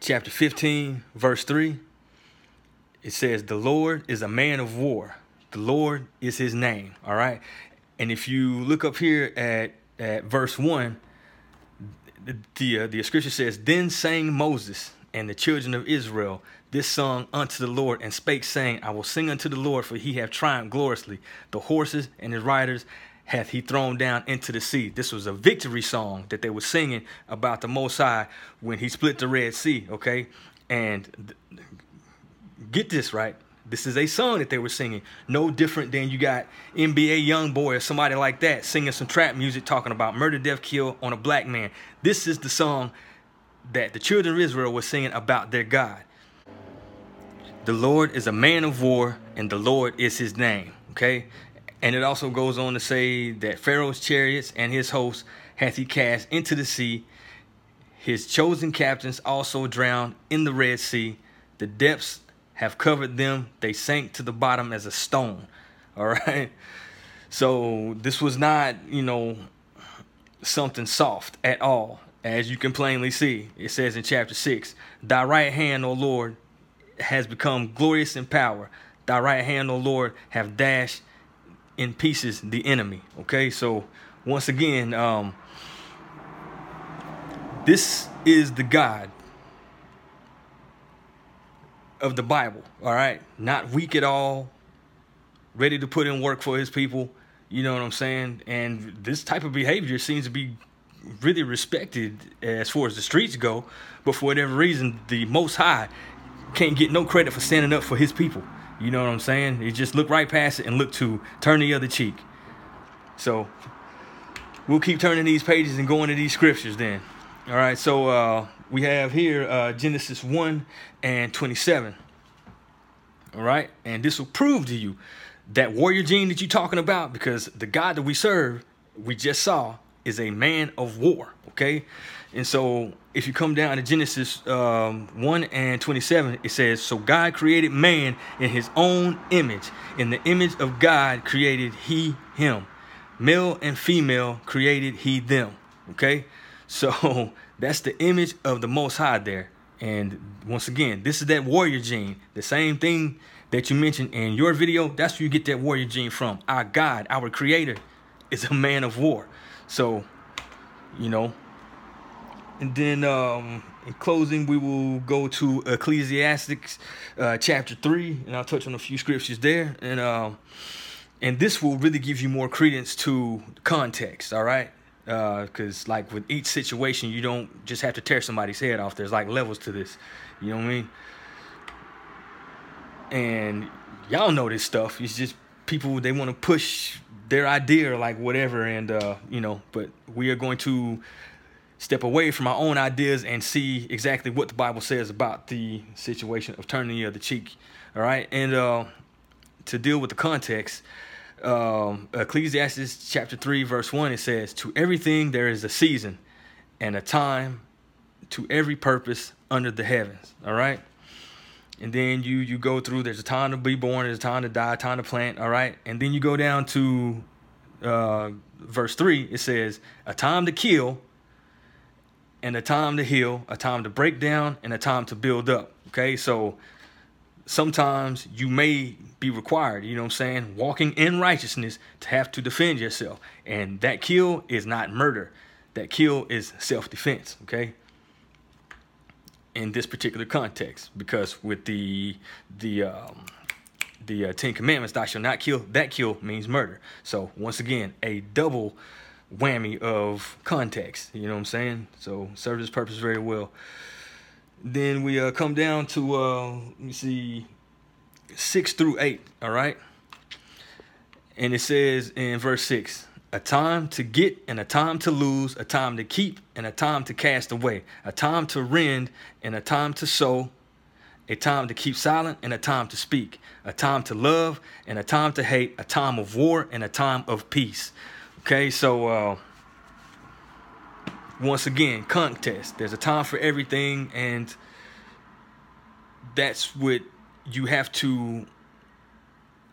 chapter 15, verse 3, it says, The Lord is a man of war. The Lord is his name. All right. And if you look up here at, at verse 1, the, the, uh, the scripture says, Then sang Moses and the children of Israel this song unto the Lord, and spake, saying, I will sing unto the Lord, for he hath triumphed gloriously. The horses and his riders hath he thrown down into the sea. This was a victory song that they were singing about the Most High when he split the Red Sea, okay? And get this right. This is a song that they were singing. No different than you got NBA Young Boy or somebody like that singing some trap music talking about murder, death, kill on a black man. This is the song that the children of Israel were singing about their God. The Lord is a man of war, and the Lord is his name. Okay? And it also goes on to say that Pharaoh's chariots and his hosts hath he cast into the sea. His chosen captains also drowned in the Red Sea. The depths have covered them. They sank to the bottom as a stone. All right. So this was not, you know, something soft at all. As you can plainly see, it says in chapter 6 Thy right hand, O Lord, has become glorious in power. Thy right hand, O Lord, have dashed in pieces the enemy. Okay, so once again, um, this is the God of the Bible. All right, not weak at all, ready to put in work for his people. You know what I'm saying? And this type of behavior seems to be really respected as far as the streets go, but for whatever reason, the Most High can't get no credit for standing up for His people. You know what I'm saying? He just look right past it and look to turn the other cheek. So we'll keep turning these pages and going to these scriptures then. All right, so uh, we have here uh, Genesis 1 and 27. All right, and this will prove to you that warrior gene that you're talking about because the God that we serve, we just saw, is a man of war. Okay, and so if you come down to Genesis um, 1 and 27, it says, So God created man in his own image. In the image of God created he him. Male and female created he them. Okay, so that's the image of the Most High there. And once again, this is that warrior gene. The same thing that you mentioned in your video, that's where you get that warrior gene from. Our God, our creator, is a man of war. So, you know. And then um, in closing, we will go to Ecclesiastics uh, chapter 3, and I'll touch on a few scriptures there. And um, and this will really give you more credence to context, all right? Because, uh, like, with each situation, you don't just have to tear somebody's head off. There's, like, levels to this. You know what I mean? And y'all know this stuff. It's just people, they want to push their idea or like whatever and uh you know but we are going to step away from our own ideas and see exactly what the bible says about the situation of turning the other cheek all right? And uh to deal with the context um ecclesiastes chapter 3 verse 1 it says to everything there is a season and a time to every purpose under the heavens all right and then you you go through there's a time to be born there's a time to die time to plant all right? And then you go down to uh, verse 3 it says a time to kill and a time to heal a time to break down and a time to build up okay? So sometimes you may be required you know what i'm saying walking in righteousness to have to defend yourself. And that kill is not murder. That kill is self-defense, okay? In this particular context, because with the the um, the uh, Ten Commandments, "Thou shalt not kill," that kill means murder. So once again, a double whammy of context. You know what I'm saying? So serves its purpose very well. Then we uh, come down to uh, let me see, six through eight. All right, and it says in verse six a time to get and a time to lose, a time to keep and a time to cast away, a time to rend and a time to sow, a time to keep silent and a time to speak, a time to love and a time to hate, a time of war and a time of peace. Okay, so uh, once again, contest. There's a time for everything, and that's what you have to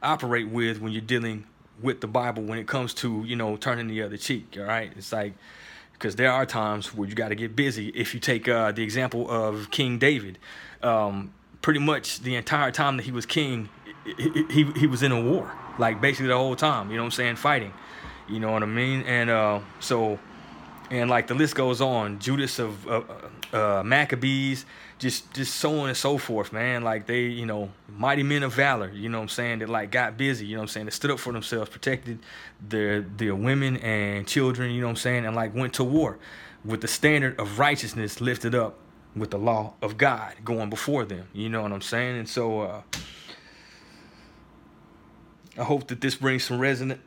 operate with when you're dealing with the Bible when it comes to, you know, turning the other cheek. All right. It's like, because there are times where you got to get busy. If you take uh, the example of King David, um, pretty much the entire time that he was king, he, he, he was in a war, like basically the whole time, you know what I'm saying, fighting. You know what I mean? And uh, so, and like the list goes on, Judas of uh, uh, Maccabees, just just so on and so forth, man. Like they, you know, mighty men of valor, you know what I'm saying, that like got busy, you know what I'm saying, They stood up for themselves, protected their their women and children, you know what I'm saying, and like went to war with the standard of righteousness lifted up with the law of God going before them. You know what I'm saying? And so uh I hope that this brings some resonant.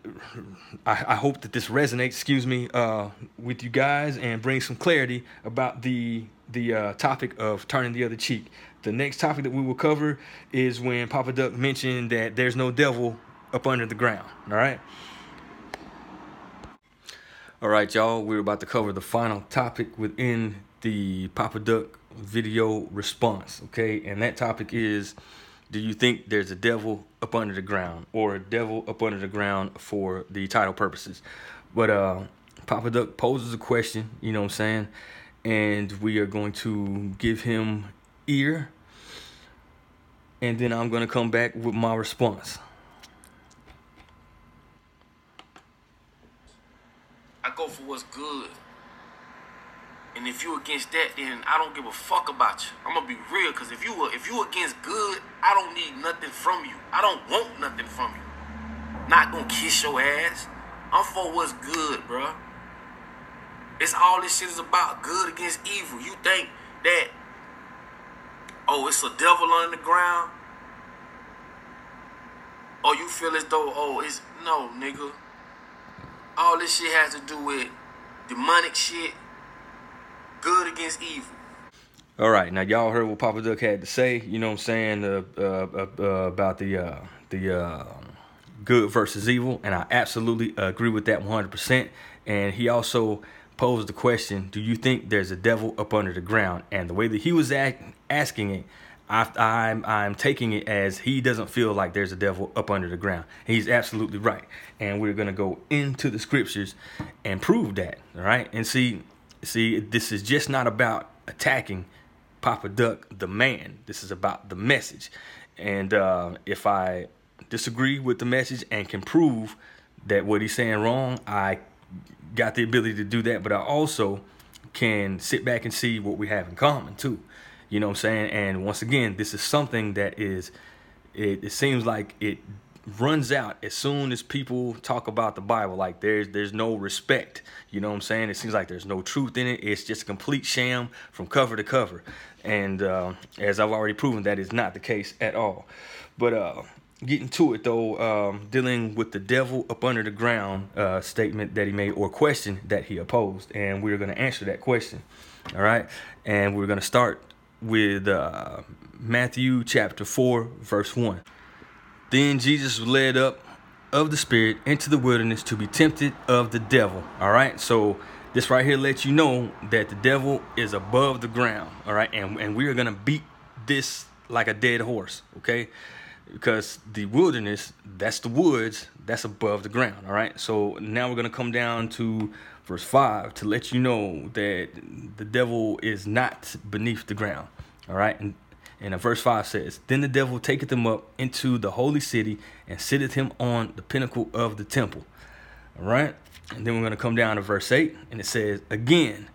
I, I, hope that this resonates, excuse me, uh, with you guys and brings some clarity about the the uh, topic of turning the other cheek. The next topic that we will cover is when Papa Duck mentioned that there's no devil up under the ground. All right. All right, y'all. We're about to cover the final topic within the Papa Duck video response. Okay, and that topic is do you think there's a devil up under the ground or a devil up under the ground for the title purposes? But uh, Papa Duck poses a question, you know what I'm saying? And we are going to give him ear. And then I'm going to come back with my response. I go for what's good. And if you against that, then I don't give a fuck about you. I'm gonna be real, cause if you were if you against good, I don't need nothing from you. I don't want nothing from you. Not gonna kiss your ass. I'm for what's good, bro. It's all this shit is about good against evil. You think that oh, it's a devil on the ground? Or you feel as though, oh, it's no, nigga. All this shit has to do with demonic shit good against evil. All right, now y'all heard what Papa Duck had to say. You know what I'm saying uh, uh, uh, uh about the uh, the uh, good versus evil, and I absolutely agree with that 100%. And he also posed the question: Do you think there's a devil up under the ground? And the way that he was act- asking it, I, I'm I'm taking it as he doesn't feel like there's a devil up under the ground. He's absolutely right, and we're gonna go into the scriptures and prove that. All right, and see See, this is just not about attacking Papa Duck, the man. This is about the message. And uh, if I disagree with the message and can prove that what he's saying wrong, I got the ability to do that. But I also can sit back and see what we have in common too. You know what I'm saying? And once again, this is something that is, it, it seems like it runs out as soon as people talk about the Bible. Like there's there's no respect. You know what I'm saying? It seems like there's no truth in it. It's just a complete sham from cover to cover. And uh, as I've already proven, that is not the case at all. But uh, getting to it though, um, dealing with the devil up under the ground uh, statement that he made or question that he opposed, and we're going to answer that question. All right, and we're going to start with uh, Matthew chapter four, verse one. Then Jesus was led up of the Spirit into the wilderness to be tempted of the devil. All right. So this right here lets you know that the devil is above the ground. All right. And, and we are going to beat this like a dead horse. Okay. Because the wilderness, that's the woods, that's above the ground. All right. So now we're going to come down to verse 5 to let you know that the devil is not beneath the ground. All right. And and verse 5 says, Then the devil taketh him up into the holy city and sitteth him on the pinnacle of the temple. All right. And then we're going to come down to verse 8, and it says, Again,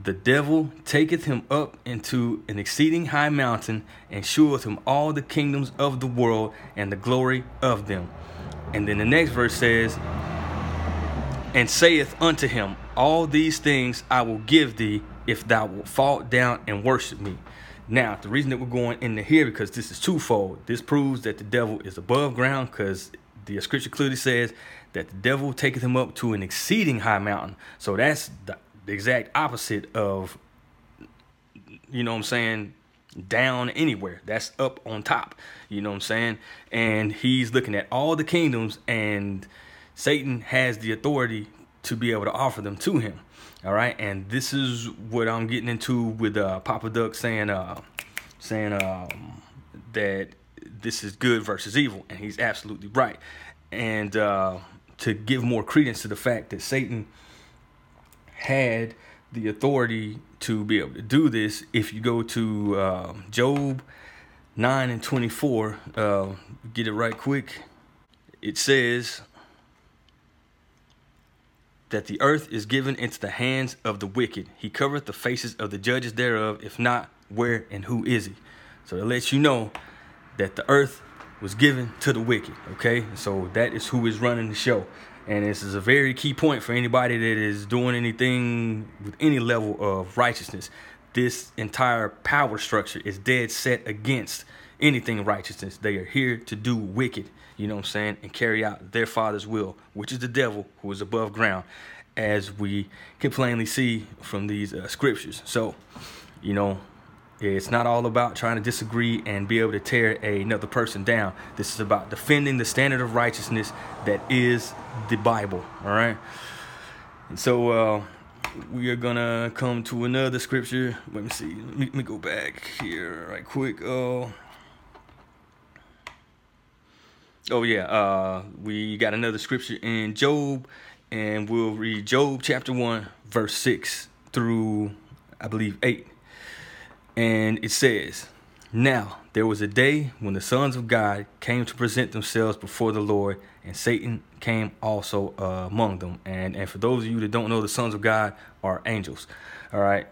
the devil taketh him up into an exceeding high mountain and sheweth him all the kingdoms of the world and the glory of them. And then the next verse says, And saith unto him, All these things I will give thee if thou wilt fall down and worship me. Now, the reason that we're going into here because this is twofold. This proves that the devil is above ground because the scripture clearly says that the devil taketh him up to an exceeding high mountain. So that's the, exact opposite of, you know what I'm saying, down anywhere. That's up on top. You know what I'm saying? And he's looking at all the kingdoms, and Satan has the authority to be able to offer them to him. All right, and this is what I'm getting into with uh, Papa Duck saying, uh, saying um, that this is good versus evil, and he's absolutely right. And uh, to give more credence to the fact that Satan had the authority to be able to do this, if you go to uh, Job 9 and 24, uh, get it right quick. It says, that the earth is given into the hands of the wicked. He covereth the faces of the judges thereof. If not, where and who is he? So it lets you know that the earth was given to the wicked. Okay, so that is who is running the show. And this is a very key point for anybody that is doing anything with any level of righteousness. This entire power structure is dead set against anything righteousness. They are here to do wicked, you know what I'm saying, and carry out their father's will, which is the devil who is above ground, as we can plainly see from these uh, scriptures. So, you know, it's not all about trying to disagree and be able to tear another person down. This is about defending the standard of righteousness that is the Bible. All right. And so uh, we are gonna come to another scripture. Let me see. Let me, go back here right quick. Oh. Oh yeah, uh, we got another scripture in Job, and we'll read Job chapter one, verse six through I believe eight. And it says, Now there was a day when the sons of God came to present themselves before the Lord, and Satan came also uh, among them. And and for those of you that don't know, the sons of God are angels. All right.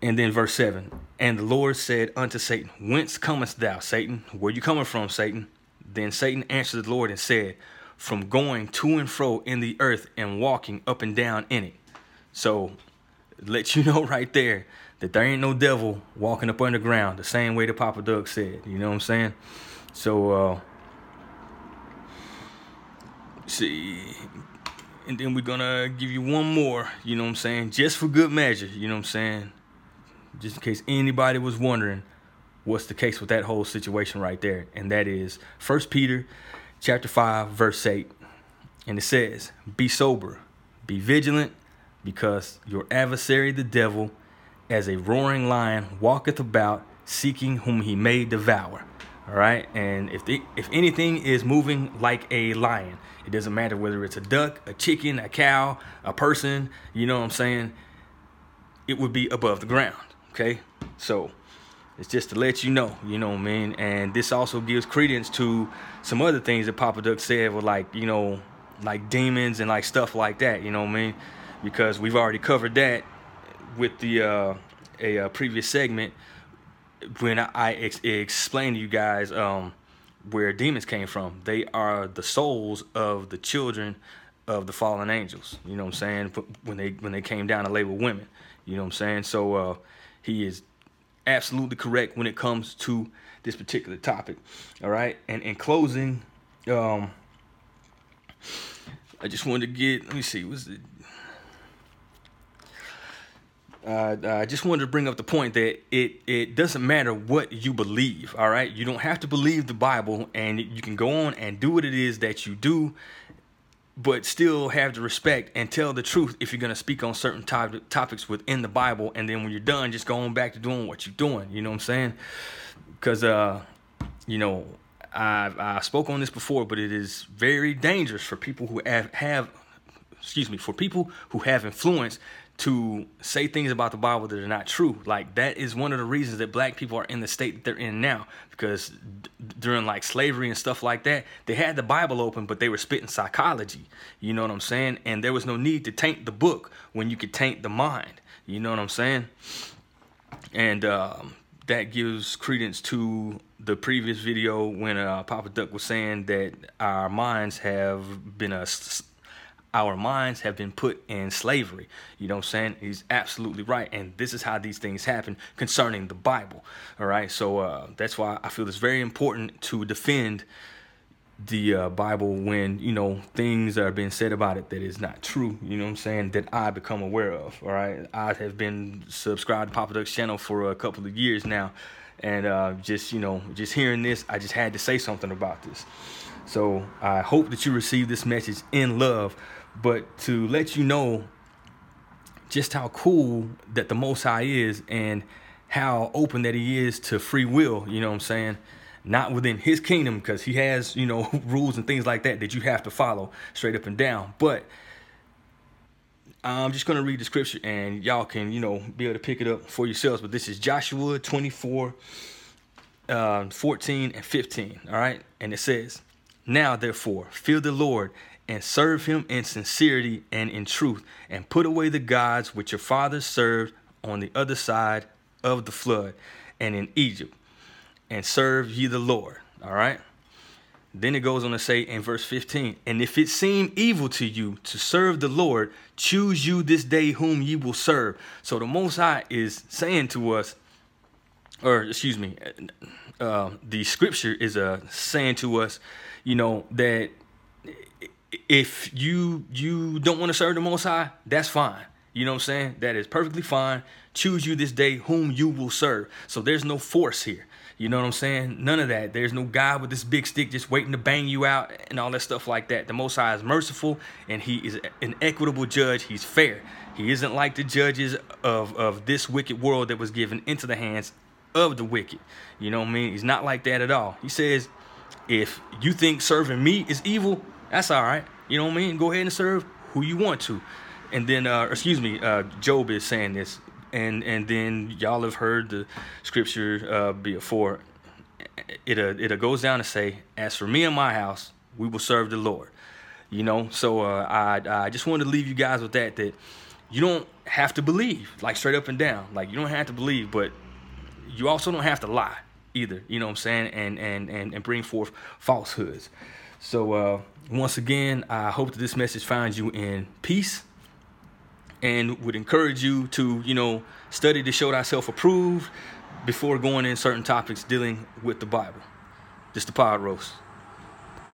And then verse 7 And the Lord said unto Satan, Whence comest thou, Satan? Where you coming from, Satan? Then Satan answered the Lord and said, From going to and fro in the earth and walking up and down in it. So let you know right there that there ain't no devil walking up underground the same way the Papa Duck said. You know what I'm saying? So uh see and then we're gonna give you one more, you know what I'm saying, just for good measure, you know what I'm saying? Just in case anybody was wondering what's the case with that whole situation right there. And that is First Peter chapter 5, verse 8. And it says, Be sober, be vigilant, because your adversary the devil, as a roaring lion, walketh about, seeking whom he may devour. All right, and if the, if anything is moving like a lion, it doesn't matter whether it's a duck, a chicken, a cow, a person. You know what I'm saying? It would be above the ground. Okay, so it's just to let you know, you know what I mean? And this also gives credence to some other things that Papa Duck said with like, you know, like demons and like stuff like that, you know what I mean? Because we've already covered that with the uh, a, uh, previous segment when I ex- explained to you guys um, where demons came from. They are the souls of the children of the fallen angels. You know what I'm saying? When they when they came down to lay with women. You know what I'm saying? So uh, he is absolutely correct when it comes to this particular topic. All right. And in closing, um, I just wanted to get, let me see, was it? Uh, I just wanted to bring up the point that it, it doesn't matter what you believe, all right? You don't have to believe the Bible, and you can go on and do what it is that you do but still have the respect and tell the truth if you're going to speak on certain top- topics within the Bible. And then when you're done, just go on back to doing what you're doing. You know what I'm saying? Because, uh, you know, I, I spoke on this before, but it is very dangerous for people who have, have, excuse me, for people who have influence to say things about the Bible that are not true. Like that is one of the reasons that black people are in the state that they're in now because d- during like slavery and stuff like that, they had the Bible open but they were spitting psychology. You know what I'm saying? And there was no need to taint the book when you could taint the mind. You know what I'm saying? And um, that gives credence to the previous video when uh, Papa Duck was saying that our minds have been a our minds have been put in slavery. You know what I'm saying? He's absolutely right. And this is how these things happen concerning the Bible. All right. So uh, that's why I feel it's very important to defend the uh, Bible when, you know, things are being said about it that is not true. You know what I'm saying? That I become aware of. All right. I have been subscribed to Papa Duck's channel for a couple of years now. And uh, just, you know, just hearing this, I just had to say something about this. So I hope that you receive this message in love but to let you know just how cool that the Most High is and how open that He is to free will. You know what I'm saying? Not within His kingdom because He has you know rules and things like that that you have to follow straight up and down. But I'm just gonna read the scripture and y'all can you know be able to pick it up for yourselves. But this is Joshua 24, uh, 14 and 15. All right, and it says, "Now therefore fear the Lord." And serve him in sincerity and in truth, and put away the gods which your fathers served on the other side of the flood and in Egypt, and serve ye the Lord. All right. Then it goes on to say in verse 15, and if it seem evil to you to serve the Lord, choose you this day whom ye will serve. So the Most High is saying to us, or excuse me, uh, the scripture is uh, saying to us, you know, that if you you don't want to serve the most high that's fine. You know what i'm saying? That is perfectly fine. Choose you this day whom you will serve. So there's no force here. You know what i'm saying? None of that. There's no guy with this big stick just waiting to bang you out and all that stuff like that. The most high is merciful and he is an equitable judge. He's fair. He isn't like the judges of of this wicked world that was given into the hands of the wicked. You know what i mean? He's not like that at all. He says if you think serving me is evil that's all right. You know what I mean? Go ahead and serve who you want to. And then, uh, excuse me, uh, Job is saying this, and and then y'all have heard the scripture uh, before. It uh, it goes down to say, "As for me and my house, we will serve the Lord." You know, so uh, I I just wanted to leave you guys with that that you don't have to believe like straight up and down. Like you don't have to believe, but you also don't have to lie either. You know what I'm saying? And and and, and bring forth falsehoods. So uh, once again, I hope that this message finds you in peace and would encourage you to, you know, study to show thyself approved before going in certain topics dealing with the Bible. Just the pod roast.